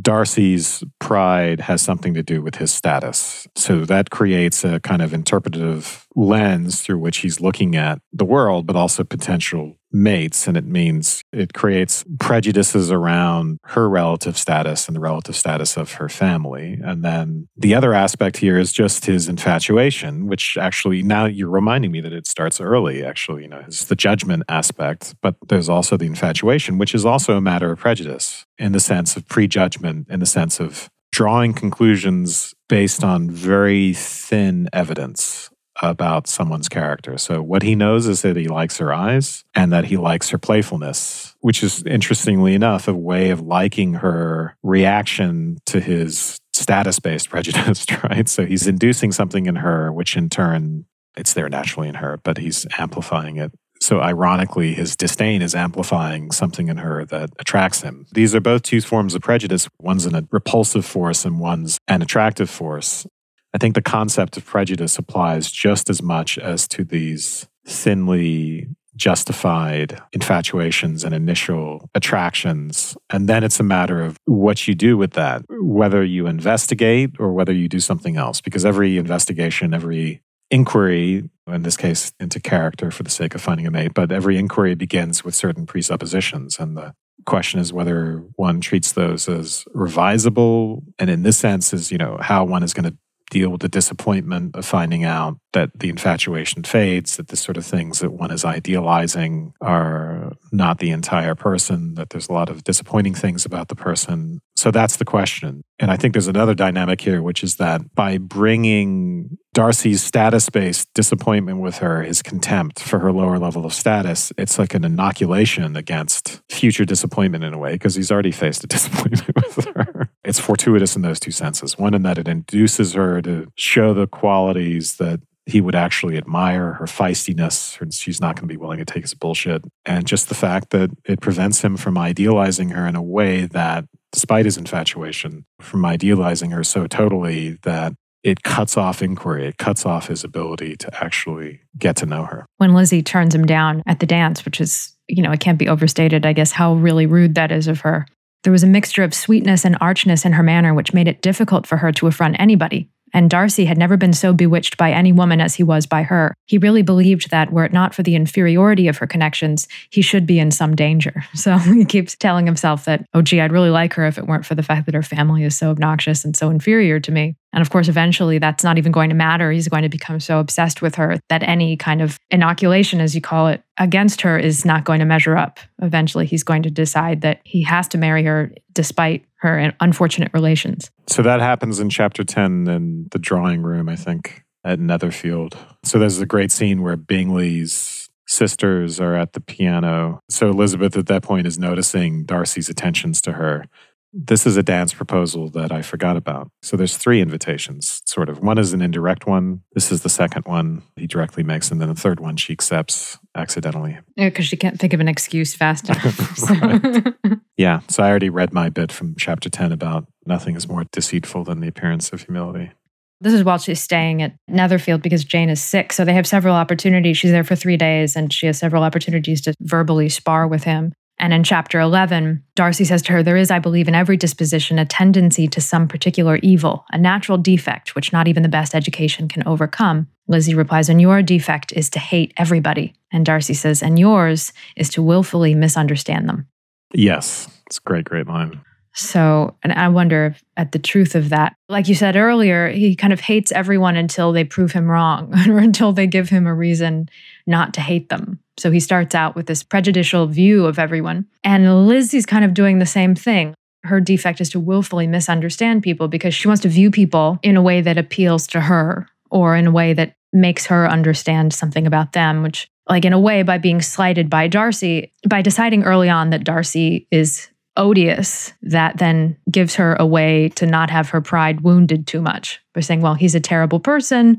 Darcy's pride has something to do with his status. So that creates a kind of interpretative lens through which he's looking at the world, but also potential mates. And it means it creates prejudices around her relative status and the relative status of her family. And then the other aspect here is just his infatuation, which actually now you're reminding me that it starts early, actually, you know, it's the judgment aspect, but there's also the infatuation, which is also a matter of prejudice in the sense of prejudgment, in the sense of drawing conclusions based on very thin evidence about someone's character. So, what he knows is that he likes her eyes and that he likes her playfulness, which is interestingly enough a way of liking her reaction to his status based prejudice, right? So, he's inducing something in her, which in turn, it's there naturally in her, but he's amplifying it. So, ironically, his disdain is amplifying something in her that attracts him. These are both two forms of prejudice. One's a repulsive force and one's an attractive force. I think the concept of prejudice applies just as much as to these thinly justified infatuations and initial attractions. And then it's a matter of what you do with that, whether you investigate or whether you do something else. Because every investigation, every inquiry, in this case into character for the sake of finding a mate, but every inquiry begins with certain presuppositions. And the question is whether one treats those as revisable. And in this sense, is, you know, how one is going to deal with the disappointment of finding out that the infatuation fades, that the sort of things that one is idealizing are not the entire person, that there's a lot of disappointing things about the person. So that's the question. And I think there's another dynamic here, which is that by bringing Darcy's status based disappointment with her, his contempt for her lower level of status, it's like an inoculation against future disappointment in a way, because he's already faced a disappointment with her. It's fortuitous in those two senses. One, in that it induces her to show the qualities that he would actually admire her feistiness. she's not going to be willing to take his bullshit. And just the fact that it prevents him from idealizing her in a way that, despite his infatuation, from idealizing her so totally that it cuts off inquiry. It cuts off his ability to actually get to know her. When Lizzie turns him down at the dance, which is, you know, it can't be overstated, I guess, how really rude that is of her. There was a mixture of sweetness and archness in her manner, which made it difficult for her to affront anybody, and Darcy had never been so bewitched by any woman as he was by her. He really believed that, were it not for the inferiority of her connections, he should be in some danger. So he keeps telling himself that, oh, gee, I'd really like her if it weren't for the fact that her family is so obnoxious and so inferior to me. And of course, eventually that's not even going to matter. He's going to become so obsessed with her that any kind of inoculation, as you call it, against her is not going to measure up. Eventually, he's going to decide that he has to marry her despite her unfortunate relations. So that happens in chapter 10 in the drawing room, I think, at Netherfield. So there's a great scene where Bingley's sisters are at the piano. So Elizabeth at that point is noticing Darcy's attentions to her this is a dance proposal that I forgot about. So there's three invitations, sort of. One is an indirect one. This is the second one he directly makes. And then the third one she accepts accidentally. Yeah, because she can't think of an excuse fast enough. yeah. So I already read my bit from chapter 10 about nothing is more deceitful than the appearance of humility. This is while she's staying at Netherfield because Jane is sick. So they have several opportunities. She's there for three days and she has several opportunities to verbally spar with him. And in chapter 11, Darcy says to her, There is, I believe, in every disposition a tendency to some particular evil, a natural defect which not even the best education can overcome. Lizzie replies, And your defect is to hate everybody. And Darcy says, And yours is to willfully misunderstand them. Yes, it's a great, great line. So, and I wonder if at the truth of that. Like you said earlier, he kind of hates everyone until they prove him wrong or until they give him a reason not to hate them. So he starts out with this prejudicial view of everyone. And Lizzie's kind of doing the same thing. Her defect is to willfully misunderstand people because she wants to view people in a way that appeals to her or in a way that makes her understand something about them, which, like, in a way, by being slighted by Darcy, by deciding early on that Darcy is odious that then gives her a way to not have her pride wounded too much by saying, well, he's a terrible person.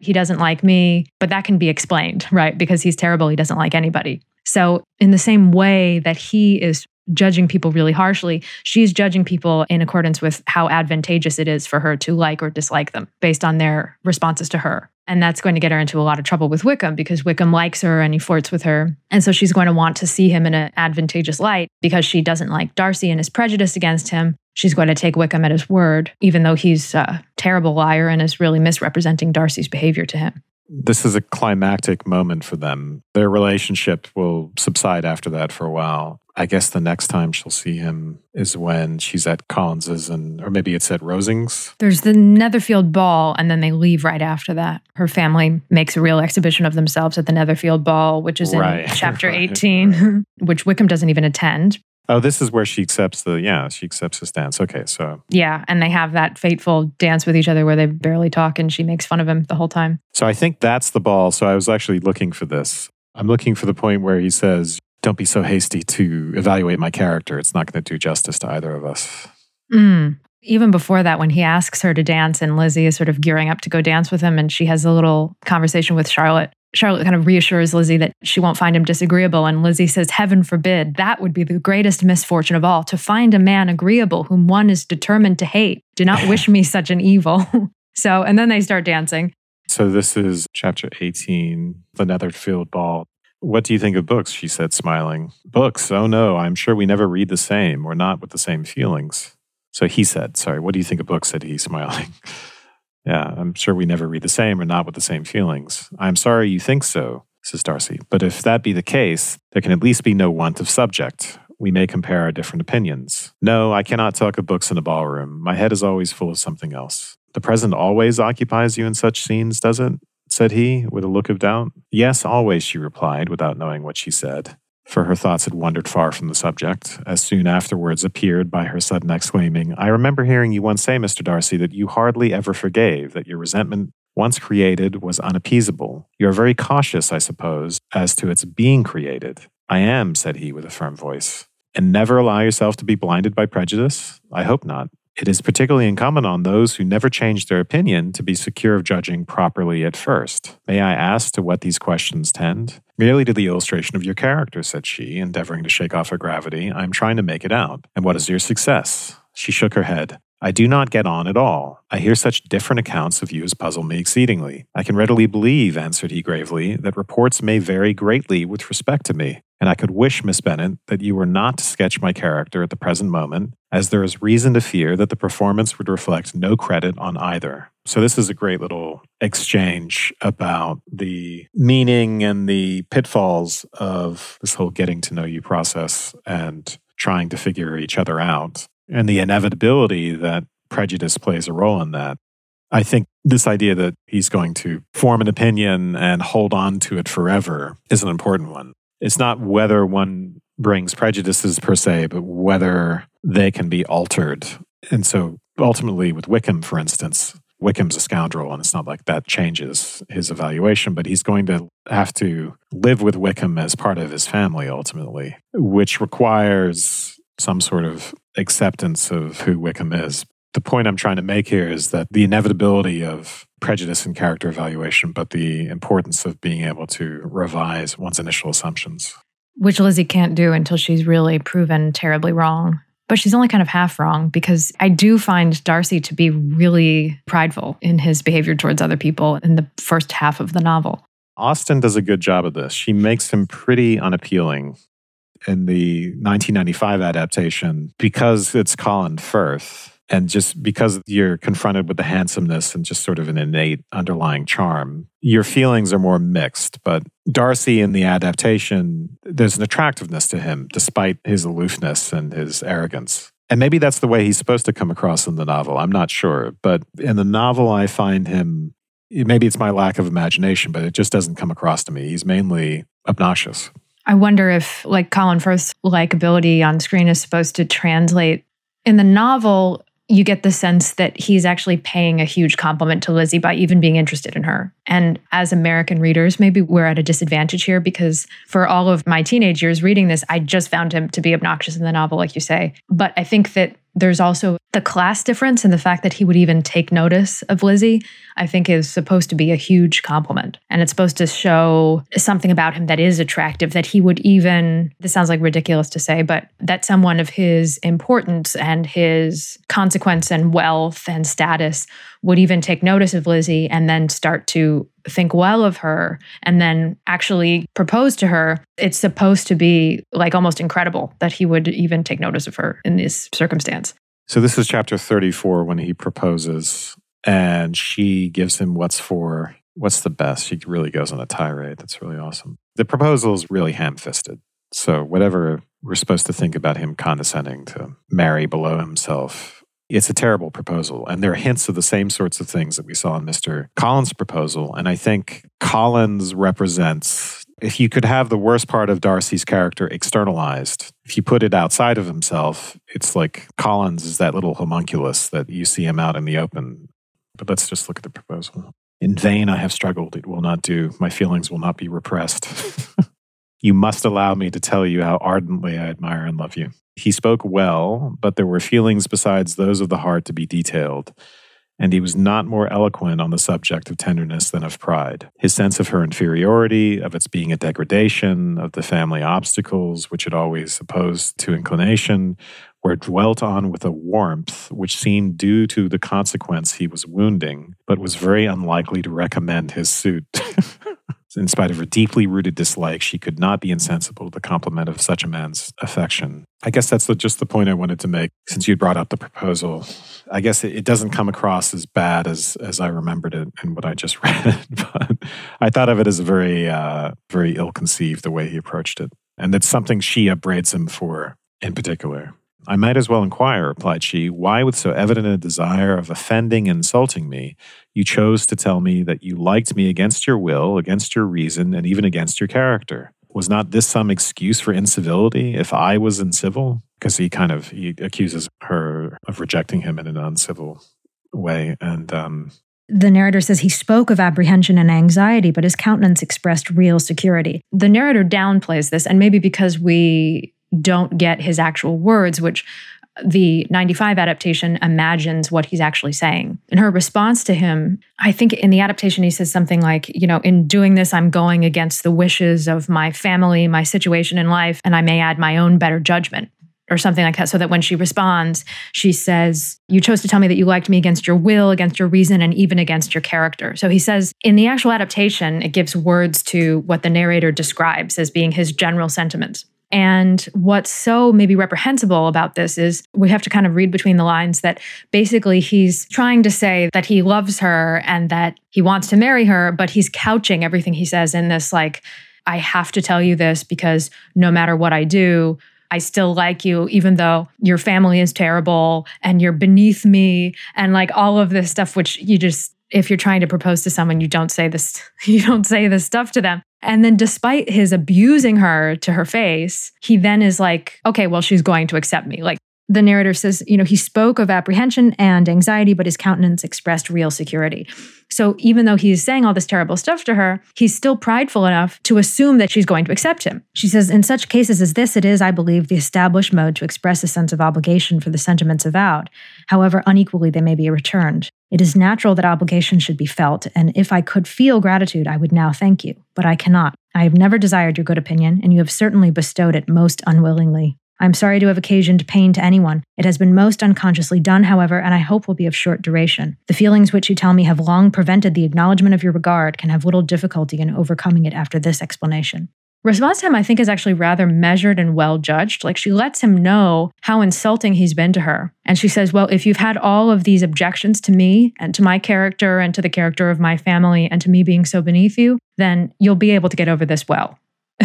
He doesn't like me, but that can be explained, right? Because he's terrible. He doesn't like anybody. So, in the same way that he is judging people really harshly, she's judging people in accordance with how advantageous it is for her to like or dislike them based on their responses to her. And that's going to get her into a lot of trouble with Wickham because Wickham likes her and he flirts with her. And so she's going to want to see him in an advantageous light because she doesn't like Darcy and is prejudiced against him. She's going to take Wickham at his word, even though he's a terrible liar and is really misrepresenting Darcy's behavior to him. This is a climactic moment for them. Their relationship will subside after that for a while. I guess the next time she'll see him is when she's at Collins's and or maybe it's at Rosings. There's the Netherfield ball and then they leave right after that. Her family makes a real exhibition of themselves at the Netherfield ball, which is in right. chapter right. 18, right. which Wickham doesn't even attend. Oh, this is where she accepts the yeah, she accepts his dance. Okay, so Yeah, and they have that fateful dance with each other where they barely talk and she makes fun of him the whole time. So I think that's the ball. So I was actually looking for this. I'm looking for the point where he says, don't be so hasty to evaluate my character. It's not going to do justice to either of us. Mm. Even before that, when he asks her to dance and Lizzie is sort of gearing up to go dance with him, and she has a little conversation with Charlotte. Charlotte kind of reassures Lizzie that she won't find him disagreeable. And Lizzie says, Heaven forbid, that would be the greatest misfortune of all to find a man agreeable whom one is determined to hate. Do not wish me such an evil. so, and then they start dancing. So, this is chapter 18, the Netherfield Ball. What do you think of books? She said, smiling. Books? Oh no, I'm sure we never read the same or not with the same feelings. So he said, Sorry, what do you think of books? said he, smiling. yeah, I'm sure we never read the same or not with the same feelings. I'm sorry you think so, says Darcy. But if that be the case, there can at least be no want of subject. We may compare our different opinions. No, I cannot talk of books in a ballroom. My head is always full of something else. The present always occupies you in such scenes, does it? said he, with a look of doubt. Yes, always, she replied, without knowing what she said, for her thoughts had wandered far from the subject, as soon afterwards appeared by her sudden exclaiming, I remember hearing you once say, Mr. Darcy, that you hardly ever forgave, that your resentment once created was unappeasable. You are very cautious, I suppose, as to its being created. I am, said he with a firm voice. And never allow yourself to be blinded by prejudice? I hope not. It is particularly incumbent on those who never change their opinion to be secure of judging properly at first. May I ask to what these questions tend? Merely to the illustration of your character, said she, endeavoring to shake off her gravity. I am trying to make it out. And what is your success? She shook her head. I do not get on at all. I hear such different accounts of you as puzzle me exceedingly. I can readily believe, answered he gravely, that reports may vary greatly with respect to me, and I could wish, Miss Bennet, that you were not to sketch my character at the present moment, as there is reason to fear that the performance would reflect no credit on either. So, this is a great little exchange about the meaning and the pitfalls of this whole getting to know you process and trying to figure each other out and the inevitability that prejudice plays a role in that. I think this idea that he's going to form an opinion and hold on to it forever is an important one. It's not whether one brings prejudices per se, but whether they can be altered. And so ultimately, with Wickham, for instance, Wickham's a scoundrel, and it's not like that changes his evaluation, but he's going to have to live with Wickham as part of his family ultimately, which requires some sort of acceptance of who Wickham is. The point I'm trying to make here is that the inevitability of prejudice in character evaluation, but the importance of being able to revise one's initial assumptions. Which Lizzie can't do until she's really proven terribly wrong. But she's only kind of half wrong because I do find Darcy to be really prideful in his behavior towards other people in the first half of the novel. Austen does a good job of this. She makes him pretty unappealing in the 1995 adaptation because it's Colin Firth and just because you're confronted with the handsomeness and just sort of an innate underlying charm, your feelings are more mixed. But Darcy in the adaptation, there's an attractiveness to him despite his aloofness and his arrogance. And maybe that's the way he's supposed to come across in the novel. I'm not sure. But in the novel, I find him, maybe it's my lack of imagination, but it just doesn't come across to me. He's mainly obnoxious. I wonder if, like, Colin Firth's likability on screen is supposed to translate. In the novel, you get the sense that he's actually paying a huge compliment to Lizzie by even being interested in her. And as American readers, maybe we're at a disadvantage here because for all of my teenage years reading this, I just found him to be obnoxious in the novel, like you say. But I think that there's also the class difference and the fact that he would even take notice of Lizzie, I think is supposed to be a huge compliment. And it's supposed to show something about him that is attractive, that he would even, this sounds like ridiculous to say, but that someone of his importance and his consequence and wealth and status would even take notice of Lizzie and then start to think well of her and then actually propose to her, it's supposed to be like almost incredible that he would even take notice of her in this circumstance. So, this is chapter 34 when he proposes, and she gives him what's for what's the best. She really goes on a tirade. That's really awesome. The proposal is really ham fisted. So, whatever we're supposed to think about him condescending to marry below himself it's a terrible proposal. And there are hints of the same sorts of things that we saw in Mr. Collins' proposal. And I think Collins represents, if you could have the worst part of Darcy's character externalized, if you put it outside of himself, it's like Collins is that little homunculus that you see him out in the open. But let's just look at the proposal. In vain I have struggled, it will not do. My feelings will not be repressed. you must allow me to tell you how ardently I admire and love you. He spoke well, but there were feelings besides those of the heart to be detailed, and he was not more eloquent on the subject of tenderness than of pride. His sense of her inferiority, of its being a degradation, of the family obstacles which it always opposed to inclination, were dwelt on with a warmth which seemed due to the consequence he was wounding, but was very unlikely to recommend his suit. In spite of her deeply rooted dislike, she could not be insensible to the compliment of such a man's affection. I guess that's the, just the point I wanted to make since you brought up the proposal. I guess it, it, doesn't come across as bad as, as I remembered it in what I just read, but I thought of it as a very, uh, very ill conceived the way he approached it. And it's something she upbraids him for in particular. I might as well inquire, replied she, why, with so evident a desire of offending and insulting me, you chose to tell me that you liked me against your will, against your reason, and even against your character. Was not this some excuse for incivility if I was uncivil? Because he kind of he accuses her of rejecting him in an uncivil way, and um, the narrator says he spoke of apprehension and anxiety, but his countenance expressed real security. The narrator downplays this, and maybe because we don't get his actual words, which the 95 adaptation imagines what he's actually saying. In her response to him, I think in the adaptation, he says something like, you know, in doing this, I'm going against the wishes of my family, my situation in life, and I may add my own better judgment or something like that. So that when she responds, she says, You chose to tell me that you liked me against your will, against your reason, and even against your character. So he says, in the actual adaptation, it gives words to what the narrator describes as being his general sentiments. And what's so maybe reprehensible about this is we have to kind of read between the lines that basically he's trying to say that he loves her and that he wants to marry her, but he's couching everything he says in this like, I have to tell you this because no matter what I do, I still like you, even though your family is terrible and you're beneath me, and like all of this stuff, which you just if you're trying to propose to someone, you don't say this, you don't say this stuff to them. And then, despite his abusing her to her face, he then is like, okay, well, she's going to accept me. Like, the narrator says, you know, he spoke of apprehension and anxiety, but his countenance expressed real security. So even though he's saying all this terrible stuff to her, he's still prideful enough to assume that she's going to accept him. She says, in such cases as this, it is, I believe, the established mode to express a sense of obligation for the sentiments avowed. However unequally they may be returned. It is natural that obligation should be felt, and if I could feel gratitude, I would now thank you. But I cannot. I have never desired your good opinion, and you have certainly bestowed it most unwillingly. I am sorry to have occasioned pain to anyone. It has been most unconsciously done, however, and I hope will be of short duration. The feelings which you tell me have long prevented the acknowledgement of your regard can have little difficulty in overcoming it after this explanation. Response time, I think, is actually rather measured and well judged. Like she lets him know how insulting he's been to her. And she says, Well, if you've had all of these objections to me and to my character and to the character of my family and to me being so beneath you, then you'll be able to get over this well.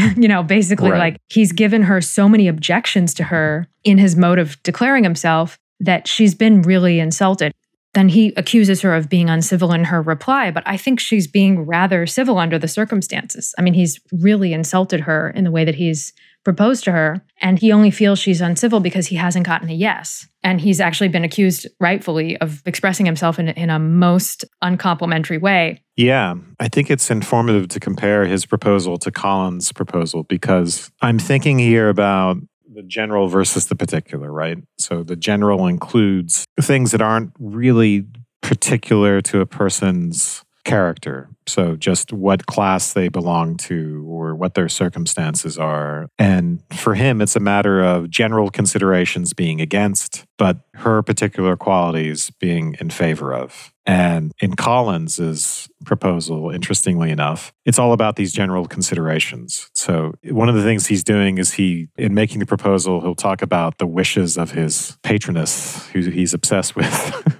you know, basically, right. like he's given her so many objections to her in his mode of declaring himself that she's been really insulted. Then he accuses her of being uncivil in her reply, but I think she's being rather civil under the circumstances. I mean, he's really insulted her in the way that he's proposed to her, and he only feels she's uncivil because he hasn't gotten a yes. And he's actually been accused, rightfully, of expressing himself in, in a most uncomplimentary way. Yeah, I think it's informative to compare his proposal to Collins' proposal because I'm thinking here about the general versus the particular, right? So the general includes things that aren't really particular to a person's character. So, just what class they belong to or what their circumstances are. And for him, it's a matter of general considerations being against, but her particular qualities being in favor of. And in Collins's proposal, interestingly enough, it's all about these general considerations. So one of the things he's doing is he, in making the proposal, he'll talk about the wishes of his patroness, who he's obsessed with.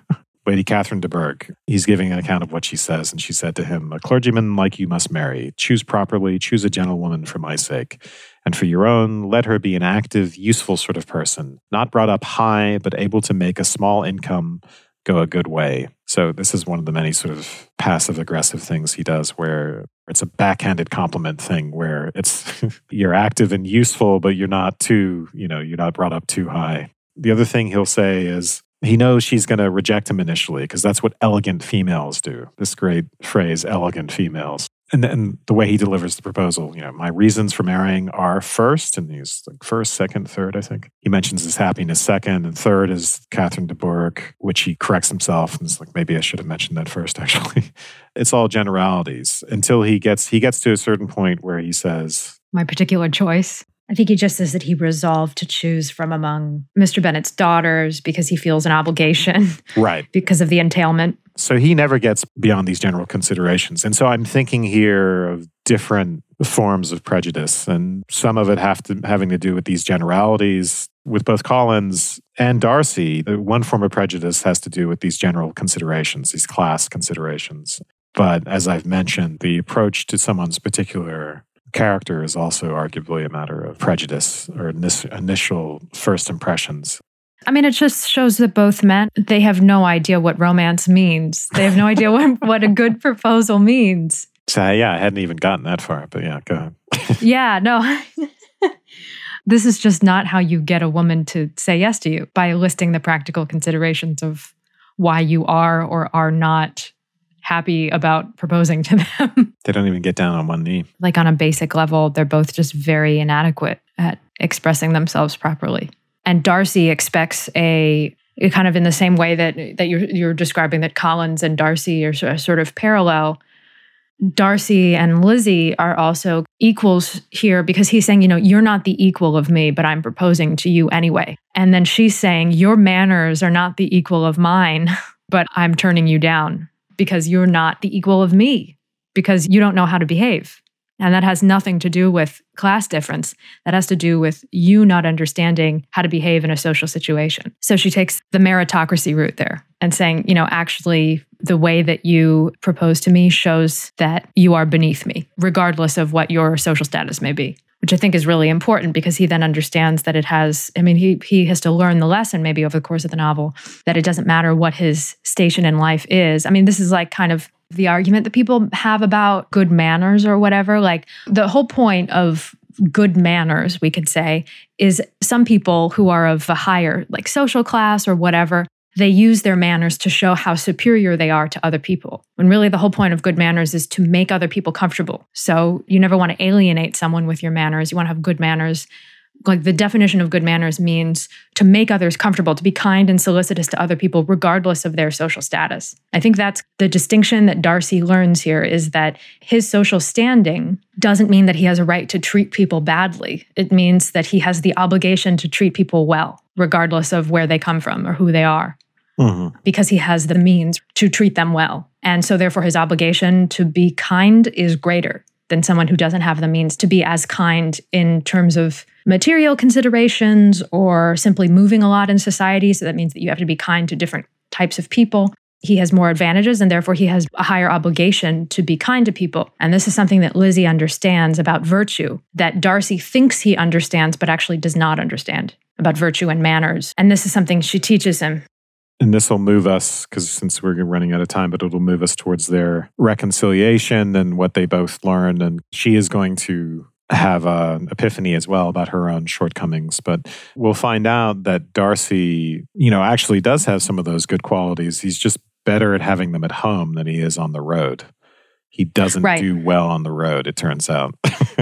Lady Catherine de Bourgh. He's giving an account of what she says, and she said to him, A clergyman like you must marry. Choose properly, choose a gentlewoman for my sake. And for your own, let her be an active, useful sort of person, not brought up high, but able to make a small income go a good way. So, this is one of the many sort of passive aggressive things he does where it's a backhanded compliment thing where it's you're active and useful, but you're not too, you know, you're not brought up too high. The other thing he'll say is, he knows she's going to reject him initially because that's what elegant females do. This great phrase, elegant females. And then the way he delivers the proposal, you know, my reasons for marrying are first, and he's like first, second, third, I think. He mentions his happiness second, and third is Catherine de Bourgh, which he corrects himself and is like, maybe I should have mentioned that first, actually. it's all generalities until he gets he gets to a certain point where he says, My particular choice. I think he just says that he resolved to choose from among Mr. Bennet's daughters because he feels an obligation. Right. because of the entailment. So he never gets beyond these general considerations. And so I'm thinking here of different forms of prejudice and some of it have to having to do with these generalities with both Collins and Darcy. One form of prejudice has to do with these general considerations, these class considerations. But as I've mentioned, the approach to someone's particular character is also arguably a matter of prejudice or initial first impressions. I mean, it just shows that both men, they have no idea what romance means. They have no idea what, what a good proposal means. So, yeah, I hadn't even gotten that far, but yeah, go ahead. yeah, no. this is just not how you get a woman to say yes to you by listing the practical considerations of why you are or are not happy about proposing to them. They don't even get down on one knee. Like on a basic level, they're both just very inadequate at expressing themselves properly. And Darcy expects a kind of in the same way that that you're you're describing that Collins and Darcy are sort of parallel. Darcy and Lizzie are also equals here because he's saying, you know, you're not the equal of me, but I'm proposing to you anyway. And then she's saying, your manners are not the equal of mine, but I'm turning you down because you're not the equal of me, because you don't know how to behave. And that has nothing to do with class difference. That has to do with you not understanding how to behave in a social situation. So she takes the meritocracy route there and saying, you know, actually, the way that you propose to me shows that you are beneath me, regardless of what your social status may be which I think is really important because he then understands that it has, I mean, he, he has to learn the lesson maybe over the course of the novel that it doesn't matter what his station in life is. I mean, this is like kind of the argument that people have about good manners or whatever. Like the whole point of good manners, we could say, is some people who are of a higher, like social class or whatever, they use their manners to show how superior they are to other people. When really the whole point of good manners is to make other people comfortable. So you never want to alienate someone with your manners. You want to have good manners. Like the definition of good manners means to make others comfortable, to be kind and solicitous to other people, regardless of their social status. I think that's the distinction that Darcy learns here is that his social standing doesn't mean that he has a right to treat people badly. It means that he has the obligation to treat people well, regardless of where they come from or who they are mm-hmm. because he has the means to treat them well. And so, therefore, his obligation to be kind is greater than someone who doesn't have the means to be as kind in terms of material considerations or simply moving a lot in society. So, that means that you have to be kind to different types of people. He has more advantages and therefore he has a higher obligation to be kind to people. And this is something that Lizzie understands about virtue that Darcy thinks he understands, but actually does not understand about virtue and manners. And this is something she teaches him and this will move us, because since we're running out of time, but it'll move us towards their reconciliation and what they both learned. And she is going to have an epiphany as well about her own shortcomings. But we'll find out that Darcy, you know, actually does have some of those good qualities. He's just better at having them at home than he is on the road. He doesn't right. do well on the road, it turns out.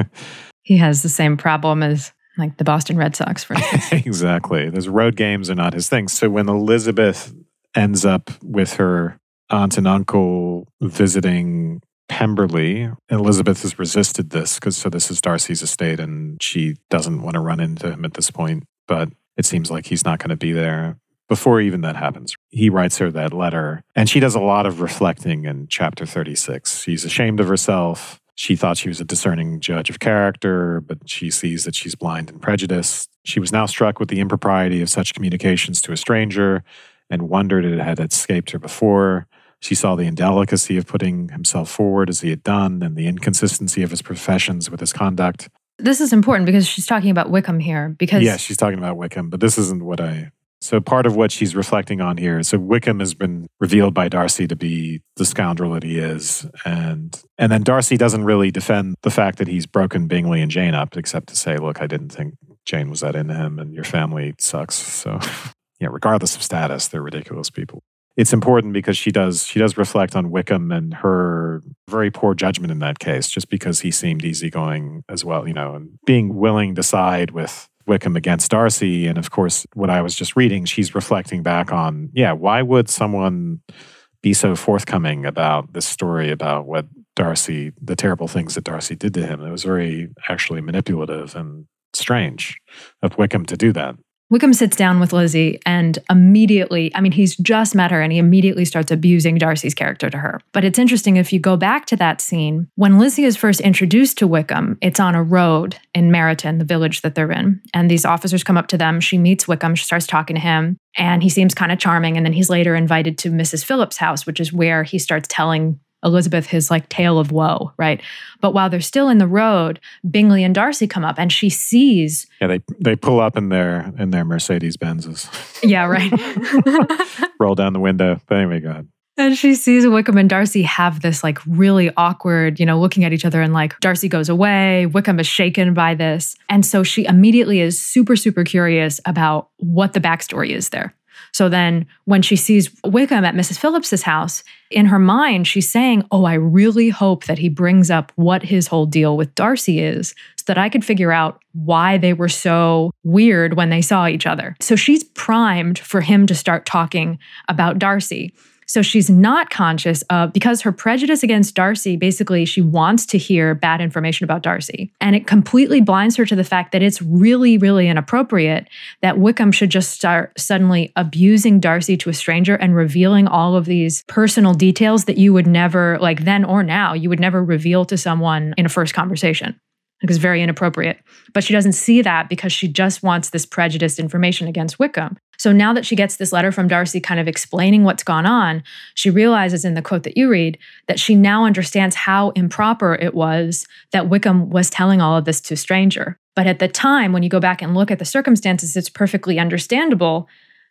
he has the same problem as like the Boston Red Sox, for instance. exactly. Those road games are not his thing. So when Elizabeth ends up with her aunt and uncle visiting Pemberley, Elizabeth has resisted this because so this is Darcy's estate and she doesn't want to run into him at this point. But it seems like he's not going to be there before even that happens. He writes her that letter and she does a lot of reflecting in chapter 36. She's ashamed of herself. She thought she was a discerning judge of character, but she sees that she's blind and prejudiced. She was now struck with the impropriety of such communications to a stranger and wondered it had escaped her before. She saw the indelicacy of putting himself forward as he had done and the inconsistency of his professions with his conduct. This is important because she's talking about Wickham here. Because yeah, she's talking about Wickham, but this isn't what I so part of what she's reflecting on here. So Wickham has been revealed by Darcy to be the scoundrel that he is, and and then Darcy doesn't really defend the fact that he's broken Bingley and Jane up, except to say, look, I didn't think Jane was that into him, and your family sucks. So yeah, regardless of status, they're ridiculous people. It's important because she does she does reflect on Wickham and her very poor judgment in that case, just because he seemed easygoing as well, you know, and being willing to side with Wickham against Darcy. And of course, what I was just reading, she's reflecting back on, yeah, why would someone be so forthcoming about this story about what Darcy, the terrible things that Darcy did to him? It was very actually manipulative and strange of Wickham to do that. Wickham sits down with Lizzie and immediately, I mean, he's just met her and he immediately starts abusing Darcy's character to her. But it's interesting if you go back to that scene, when Lizzie is first introduced to Wickham, it's on a road in Meryton, the village that they're in. And these officers come up to them. She meets Wickham, she starts talking to him, and he seems kind of charming. And then he's later invited to Mrs. Phillips' house, which is where he starts telling Elizabeth his like tale of woe, right? But while they're still in the road, Bingley and Darcy come up and she sees Yeah, they they pull up in their in their Mercedes Benzes. Yeah, right. Roll down the window. But anyway, go ahead. And she sees Wickham and Darcy have this like really awkward, you know, looking at each other and like Darcy goes away. Wickham is shaken by this. And so she immediately is super, super curious about what the backstory is there. So then when she sees Wickham at Mrs. Phillips's house, in her mind, she's saying, Oh, I really hope that he brings up what his whole deal with Darcy is so that I could figure out why they were so weird when they saw each other. So she's primed for him to start talking about Darcy. So she's not conscious of, because her prejudice against Darcy, basically, she wants to hear bad information about Darcy. And it completely blinds her to the fact that it's really, really inappropriate that Wickham should just start suddenly abusing Darcy to a stranger and revealing all of these personal details that you would never, like then or now, you would never reveal to someone in a first conversation because very inappropriate. But she doesn't see that because she just wants this prejudiced information against Wickham. So now that she gets this letter from Darcy kind of explaining what's gone on, she realizes in the quote that you read that she now understands how improper it was that Wickham was telling all of this to a stranger. But at the time, when you go back and look at the circumstances, it's perfectly understandable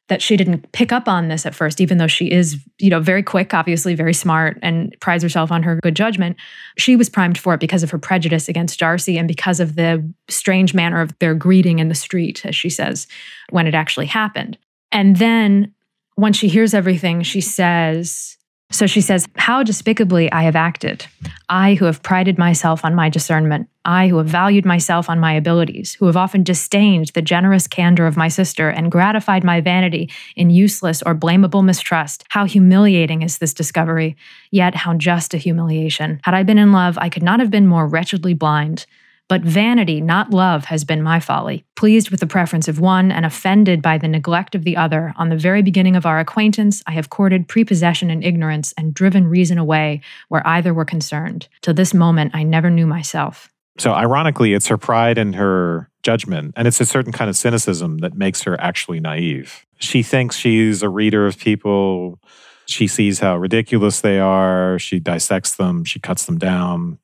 that she didn't pick up on this at first, even though she is, you know, very quick, obviously very smart, and prides herself on her good judgment. She was primed for it because of her prejudice against Darcy and because of the strange manner of their greeting in the street, as she says, when it actually happened. And then when she hears everything, she says, so she says, How despicably I have acted. I who have prided myself on my discernment, I who have valued myself on my abilities, who have often disdained the generous candor of my sister and gratified my vanity in useless or blamable mistrust. How humiliating is this discovery, yet how just a humiliation. Had I been in love, I could not have been more wretchedly blind. But vanity, not love, has been my folly. Pleased with the preference of one and offended by the neglect of the other, on the very beginning of our acquaintance, I have courted prepossession and ignorance and driven reason away where either were concerned. To this moment, I never knew myself. So, ironically, it's her pride and her judgment, and it's a certain kind of cynicism that makes her actually naive. She thinks she's a reader of people. She sees how ridiculous they are. She dissects them. She cuts them down.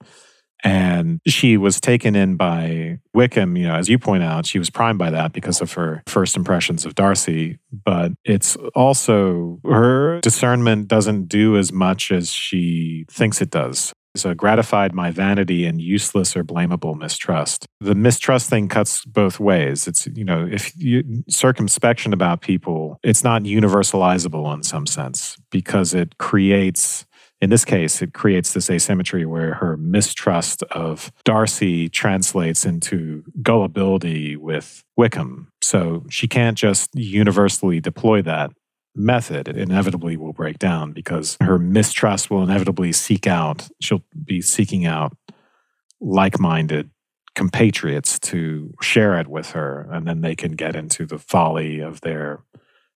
And she was taken in by Wickham, you know, as you point out, she was primed by that because of her first impressions of Darcy. But it's also her discernment doesn't do as much as she thinks it does. So gratified my vanity and useless or blamable mistrust. The mistrust thing cuts both ways. It's, you know, if you circumspection about people, it's not universalizable in some sense because it creates in this case, it creates this asymmetry where her mistrust of Darcy translates into gullibility with Wickham. So she can't just universally deploy that method. It inevitably will break down because her mistrust will inevitably seek out, she'll be seeking out like minded compatriots to share it with her, and then they can get into the folly of their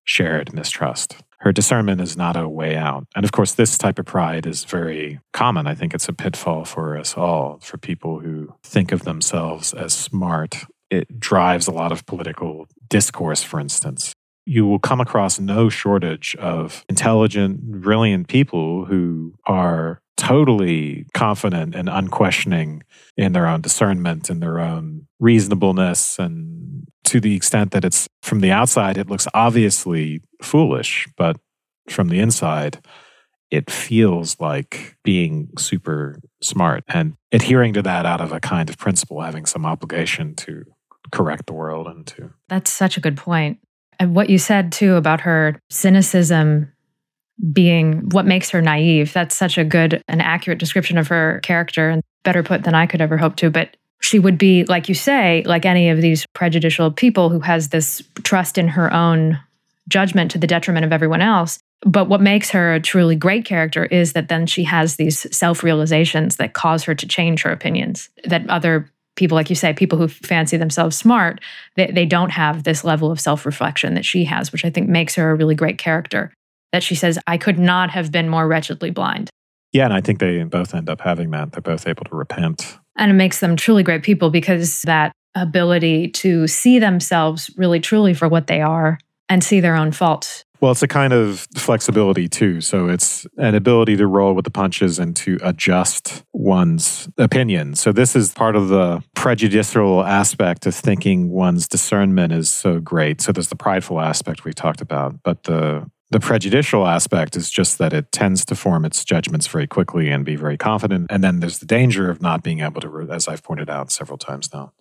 shared mistrust her discernment is not a way out. And of course, this type of pride is very common. I think it's a pitfall for us all, for people who think of themselves as smart. It drives a lot of political discourse, for instance. You will come across no shortage of intelligent, brilliant people who are totally confident and unquestioning in their own discernment and their own reasonableness and to the extent that it's from the outside it looks obviously foolish but from the inside it feels like being super smart and adhering to that out of a kind of principle having some obligation to correct the world and to that's such a good point and what you said too about her cynicism being what makes her naive. That's such a good and accurate description of her character and better put than I could ever hope to. But she would be, like you say, like any of these prejudicial people who has this trust in her own judgment to the detriment of everyone else. But what makes her a truly great character is that then she has these self realizations that cause her to change her opinions that other people, like you say, people who fancy themselves smart, they, they don't have this level of self reflection that she has, which I think makes her a really great character that she says, I could not have been more wretchedly blind. Yeah, and I think they both end up having that. They're both able to repent. And it makes them truly great people because that ability to see themselves really truly for what they are and see their own faults. Well, it's a kind of flexibility too. So it's an ability to roll with the punches and to adjust one's opinion. So this is part of the prejudicial aspect of thinking one's discernment is so great. So there's the prideful aspect we talked about, but the the prejudicial aspect is just that it tends to form its judgments very quickly and be very confident. And then there's the danger of not being able to, as I've pointed out several times now,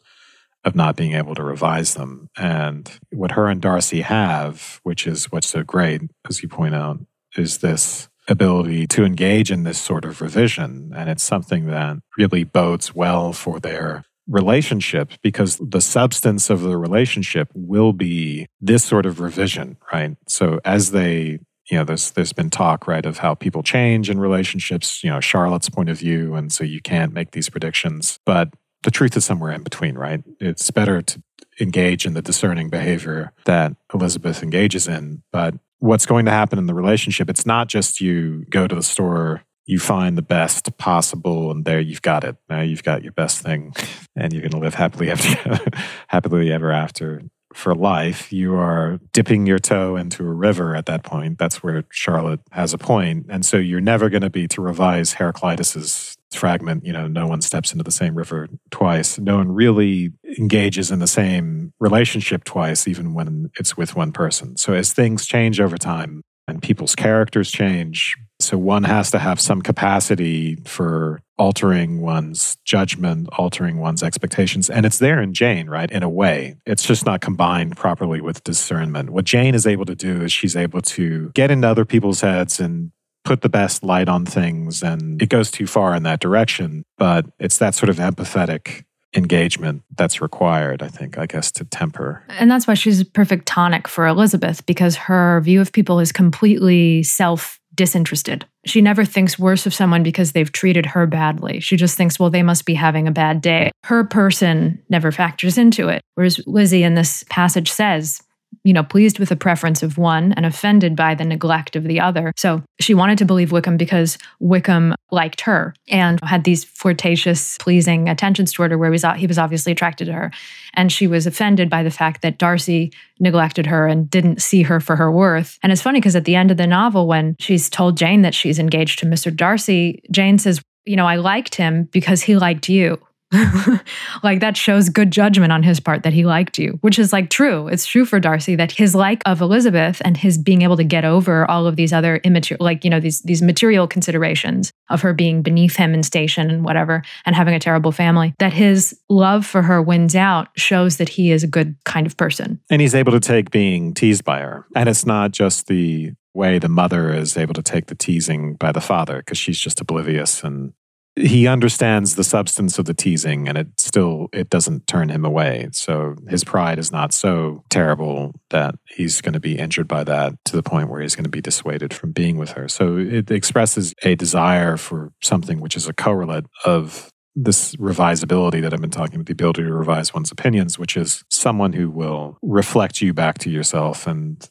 of not being able to revise them. And what her and Darcy have, which is what's so great, as you point out, is this ability to engage in this sort of revision. And it's something that really bodes well for their relationship because the substance of the relationship will be this sort of revision, right? So as they you know, there's there's been talk, right, of how people change in relationships, you know, Charlotte's point of view, and so you can't make these predictions. But the truth is somewhere in between, right? It's better to engage in the discerning behavior that Elizabeth engages in. But what's going to happen in the relationship, it's not just you go to the store you find the best possible and there you've got it now you've got your best thing and you're going to live happily ever happily ever after for life. You are dipping your toe into a river at that point. That's where Charlotte has a. And so you're never going to be, to revise Heraclitus's fragment, you know, no one steps into the same river twice. No one really engages in the same relationship twice, even when it's with one person. So as things change over time and people's characters change, so one has to have some capacity for altering one's judgment, altering one's expectations. And it's there in Jane, right? In a way, it's just not combined properly with discernment. What Jane is able to do is she's able to get into other people's heads and put the best light on things. And it goes too far in that direction. But it's that sort of empathetic engagement that's required, I think, I guess, to temper. And that's why she's a perfect tonic for Elizabeth because her view of people is completely self disinterested. She never thinks worse of someone because they've treated her badly. She just thinks, well, they must be having a bad day. Her person never factors into it. Whereas Lizzie in this passage says, you know, pleased with the preference of one and offended by the neglect of the other. So she wanted to believe Wickham because Wickham liked her and had these flirtatious, pleasing attentions toward her, where he was, he was obviously attracted to her. And she was offended by the fact that Darcy neglected her and didn't see her for her worth. And it's funny because at the end of the novel, when she's told Jane that she's engaged to Mr. Darcy, Jane says, You know, I liked him because he liked you. like that shows good judgment on his part that he liked you, which is like true. It's true for Darcy that his like of Elizabeth and his being able to get over all of these other immaterial, like, you know, these, these material considerations of her being beneath him in station and whatever and having a terrible family, that his love for her wins out shows that he is a good kind of person. And he's able to take being teased by her. And it's not just the way the mother is able to take the teasing by the father because she's just oblivious and he understands the substance of the teasing and it still it doesn't turn him away. So his pride is not so terrible that he's going to be injured by that to the point where he's going to be dissuaded from being with her. So it expresses a desire for something which is a correlate of this revisability that I've been talking about, the ability to revise one's opinions, which is someone who will reflect you back to yourself and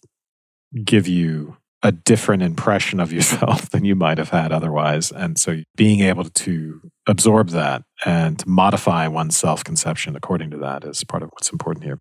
give you a different impression of yourself than you might have had otherwise. And so being able to absorb that and modify one's self conception according to that is part of what's important here.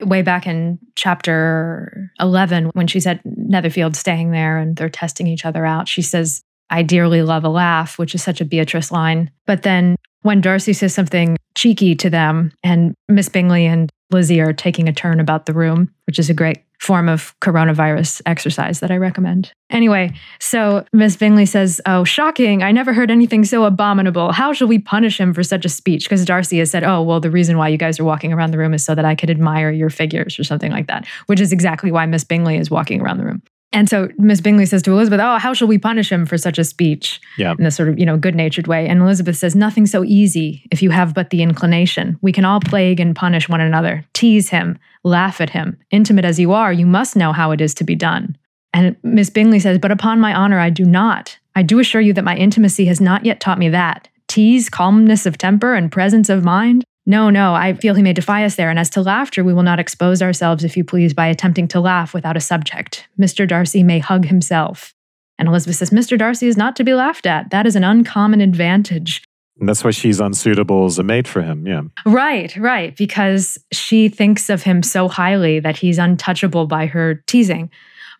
Way back in chapter 11, when she's at Netherfield staying there and they're testing each other out, she says, I dearly love a laugh, which is such a Beatrice line. But then when Darcy says something cheeky to them and Miss Bingley and Lizzie are taking a turn about the room, which is a great form of coronavirus exercise that I recommend. Anyway, so Miss Bingley says, Oh, shocking. I never heard anything so abominable. How shall we punish him for such a speech? Because Darcy has said, Oh, well, the reason why you guys are walking around the room is so that I could admire your figures or something like that, which is exactly why Miss Bingley is walking around the room. And so Miss Bingley says to Elizabeth, Oh, how shall we punish him for such a speech? Yeah. In this sort of, you know, good natured way. And Elizabeth says, Nothing so easy if you have but the inclination. We can all plague and punish one another, tease him, laugh at him. Intimate as you are, you must know how it is to be done. And Miss Bingley says, But upon my honor, I do not. I do assure you that my intimacy has not yet taught me that. Tease, calmness of temper, and presence of mind? No, no, I feel he may defy us there. And as to laughter, we will not expose ourselves, if you please, by attempting to laugh without a subject. Mr. Darcy may hug himself. And Elizabeth says, Mr. Darcy is not to be laughed at. That is an uncommon advantage. And that's why she's unsuitable as a mate for him. Yeah. Right, right. Because she thinks of him so highly that he's untouchable by her teasing.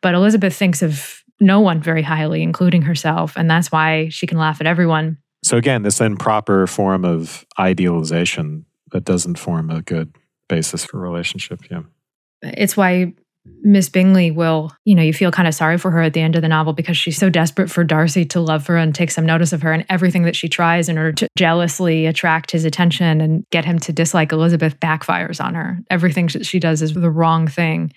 But Elizabeth thinks of no one very highly, including herself. And that's why she can laugh at everyone. So, again, this improper form of idealization that doesn't form a good basis for relationship. Yeah. It's why Miss Bingley will, you know, you feel kind of sorry for her at the end of the novel because she's so desperate for Darcy to love her and take some notice of her and everything that she tries in order to jealously attract his attention and get him to dislike Elizabeth backfires on her. Everything she does is the wrong thing.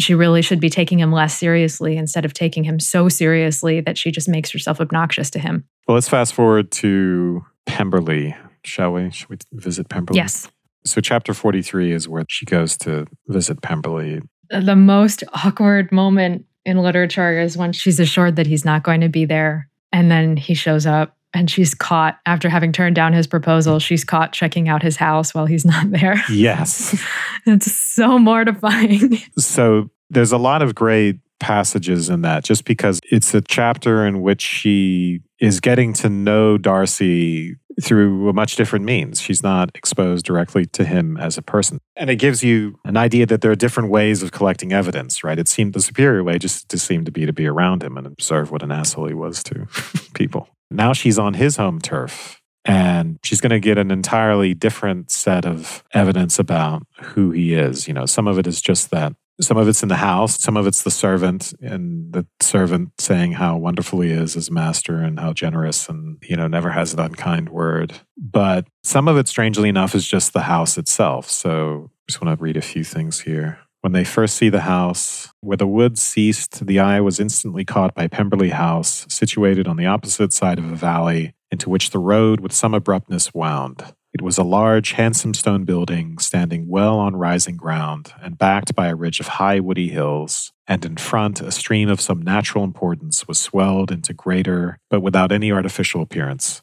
She really should be taking him less seriously instead of taking him so seriously that she just makes herself obnoxious to him. Well, let's fast forward to Pemberley, shall we? Shall we visit Pemberley? Yes. So, chapter 43 is where she goes to visit Pemberley. The most awkward moment in literature is when she's assured that he's not going to be there. And then he shows up and she's caught after having turned down his proposal. She's caught checking out his house while he's not there. Yes. it's so mortifying. So, there's a lot of great passages in that just because it's a chapter in which she is getting to know Darcy through a much different means. She's not exposed directly to him as a person. And it gives you an idea that there are different ways of collecting evidence, right? It seemed the superior way just, to seem to be to be around him and observe what an asshole he was to people. Now she's on his home turf and she's going to get an entirely different set of evidence about who he is. You know, some of it is just that some of it's in the house, some of it's the servant, and the servant saying how wonderful he is as master and how generous and, you know, never has an unkind word. But some of it, strangely enough, is just the house itself. So just want to read a few things here. When they first see the house, where the wood ceased, the eye was instantly caught by Pemberley House, situated on the opposite side of a valley into which the road with some abruptness wound. It was a large, handsome stone building standing well on rising ground and backed by a ridge of high woody hills, and in front a stream of some natural importance was swelled into greater, but without any artificial appearance.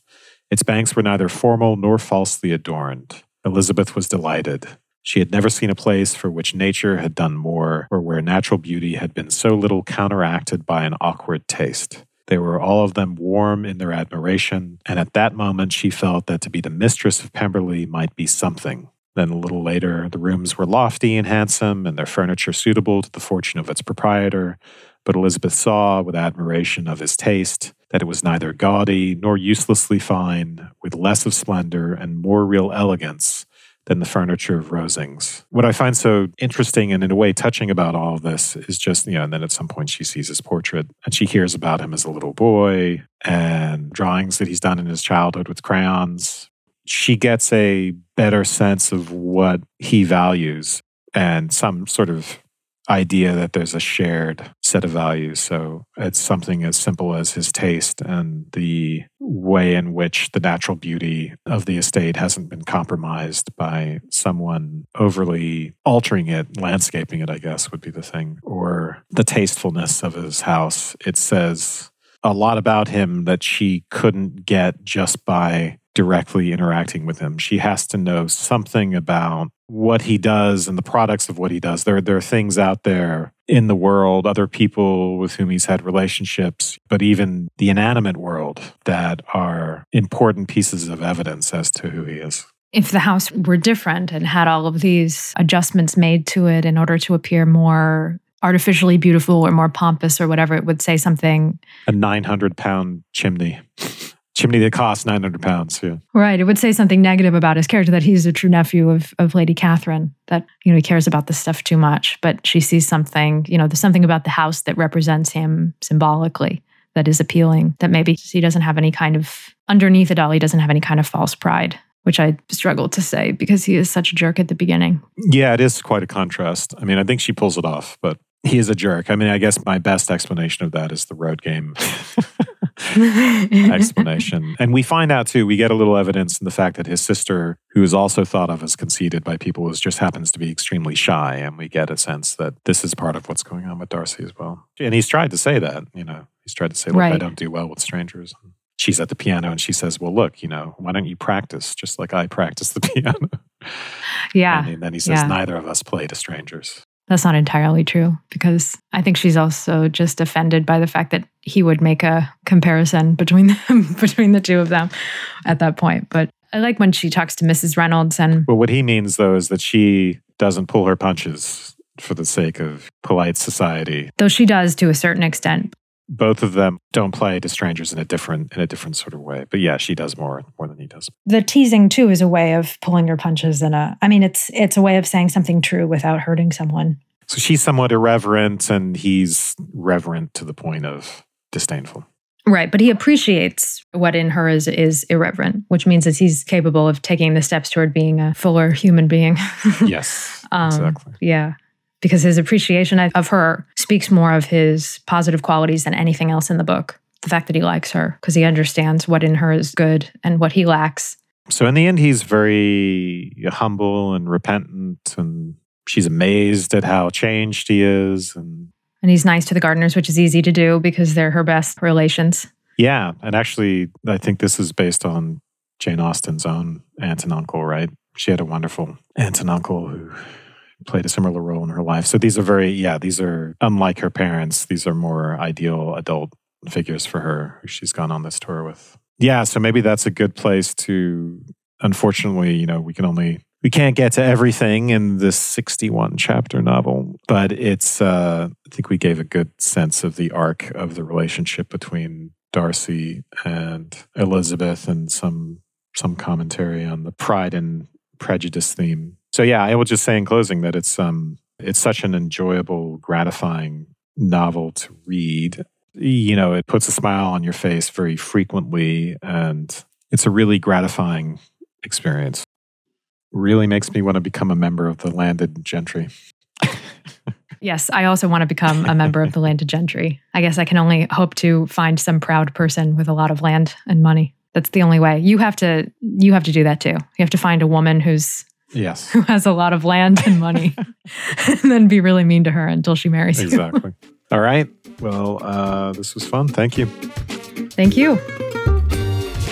Its banks were neither formal nor falsely adorned. Elizabeth was delighted. She had never seen a place for which nature had done more, or where natural beauty had been so little counteracted by an awkward taste. They were all of them warm in their admiration, and at that moment she felt that to be the mistress of Pemberley might be something. Then a little later, the rooms were lofty and handsome, and their furniture suitable to the fortune of its proprietor. But Elizabeth saw, with admiration of his taste, that it was neither gaudy nor uselessly fine, with less of splendor and more real elegance than the furniture of Rosings. What I find so interesting and in a way touching about all of this is just, you know, and then at some point she sees his portrait and she hears about him as a little boy and drawings that he's done in his childhood with crayons. She gets a better sense of what he values and some sort of idea that there's a shared set of values. So it's something as simple as his taste and the way in which the natural beauty of the estate hasn't been compromised by someone overly altering it, landscaping it, I guess would be the thing, or the tastefulness of his house. It says a lot about him that she couldn't get just by directly interacting with him. She has to know something about what he does and the products of what he does. There, there are things out there in the world, other people with whom he's had relationships, but even the inanimate world that are important pieces of evidence as to who he is. If the house were different and had all of these adjustments made to it in order to appear more artificially beautiful or more pompous or whatever, it would say something. A 900 pound chimney chimney that costs 900 pounds. Yeah. Right. It would say something negative about his character that he's a true nephew of, of Lady Catherine, that, you know, he cares about this stuff too much. But she sees something, you know, there's something about the house that represents him symbolically that is appealing, that maybe he doesn't have any kind of, underneath it all, he doesn't have any kind of false pride. Which I struggle to say because he is such a jerk at the beginning. Yeah, it is quite a contrast. I mean, I think she pulls it off, but he is a jerk. I mean, I guess my best explanation of that is the road game. explanation. And we find out too, we get a little evidence in the fact that his sister, who is also thought of as conceited by people, is just happens to be extremely shy. And we get a sense that this is part of what's going on with Darcy as well. And he's tried to say that, you know, he's tried to say, look, right. I don't do well with strangers. She's at the piano and she says, Well, look, you know, why don't you practice just like I practice the piano? Yeah. And then he says, yeah. Neither of us play to strangers. That's not entirely true because I think she's also just offended by the fact that he would make a comparison between them, between the two of them at that point. But I like when she talks to Mrs. Reynolds and Well, what he means though is that she doesn't pull her punches for the sake of polite society. Though she does to a certain extent both of them don't play to strangers in a different in a different sort of way. But yeah, she does more more than he does. The teasing too is a way of pulling your punches in a I mean it's it's a way of saying something true without hurting someone. So she's somewhat irreverent and he's reverent to the point of disdainful. Right, but he appreciates what in her is is irreverent, which means that he's capable of taking the steps toward being a fuller human being. yes, um, exactly. Yeah, because his appreciation of her speaks more of his positive qualities than anything else in the book. The fact that he likes her because he understands what in her is good and what he lacks. So in the end, he's very humble and repentant, and she's amazed at how changed he is. And and he's nice to the Gardiners, which is easy to do because they're her best relations. Yeah, and actually, I think this is based on Jane Austen's own aunt and uncle, right? She had a wonderful aunt and uncle who played a similar role in her life. So these are very, yeah, these are unlike her parents. These are more ideal adult figures for her who she's gone on this tour with. Yeah, so maybe that's a good place to unfortunately, you know, we can only we can't get to everything in this 61 chapter novel, but it's uh I think we gave a good sense of the arc of the relationship between Darcy and Elizabeth and some some commentary on the pride and prejudice theme. So yeah, I will just say in closing that it's um it's such an enjoyable, gratifying novel to read. You know, it puts a smile on your face very frequently and it's a really gratifying experience. Really makes me want to become a member of the landed gentry. yes, I also want to become a member of the landed gentry. I guess I can only hope to find some proud person with a lot of land and money. That's the only way. You have to you have to do that too. You have to find a woman who's yes who has a lot of land and money and then be really mean to her until she marries you. Exactly. All right. Well, uh, this was fun. Thank you. Thank you.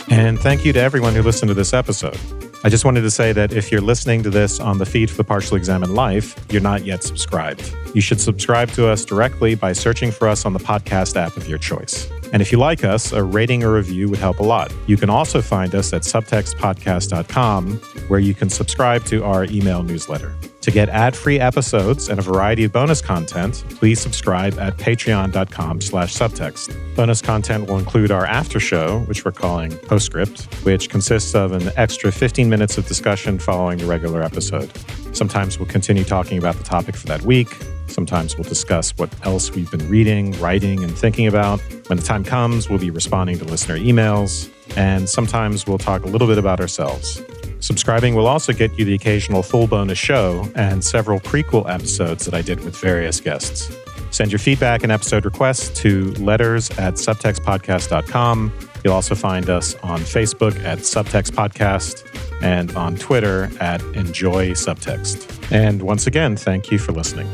And thank you to everyone who listened to this episode. I just wanted to say that if you're listening to this on the feed for the Partially Examined Life, you're not yet subscribed. You should subscribe to us directly by searching for us on the podcast app of your choice. And if you like us, a rating or review would help a lot. You can also find us at subtextpodcast.com, where you can subscribe to our email newsletter. To get ad-free episodes and a variety of bonus content, please subscribe at patreon.com slash subtext. Bonus content will include our after show, which we're calling Postscript, which consists of an extra 15 minutes of discussion following the regular episode. Sometimes we'll continue talking about the topic for that week. Sometimes we'll discuss what else we've been reading, writing, and thinking about. When the time comes, we'll be responding to listener emails. And sometimes we'll talk a little bit about ourselves. Subscribing will also get you the occasional full bonus show and several prequel episodes that I did with various guests. Send your feedback and episode requests to letters at subtextpodcast.com. You'll also find us on Facebook at Subtext Podcast and on Twitter at Enjoy Subtext. And once again, thank you for listening.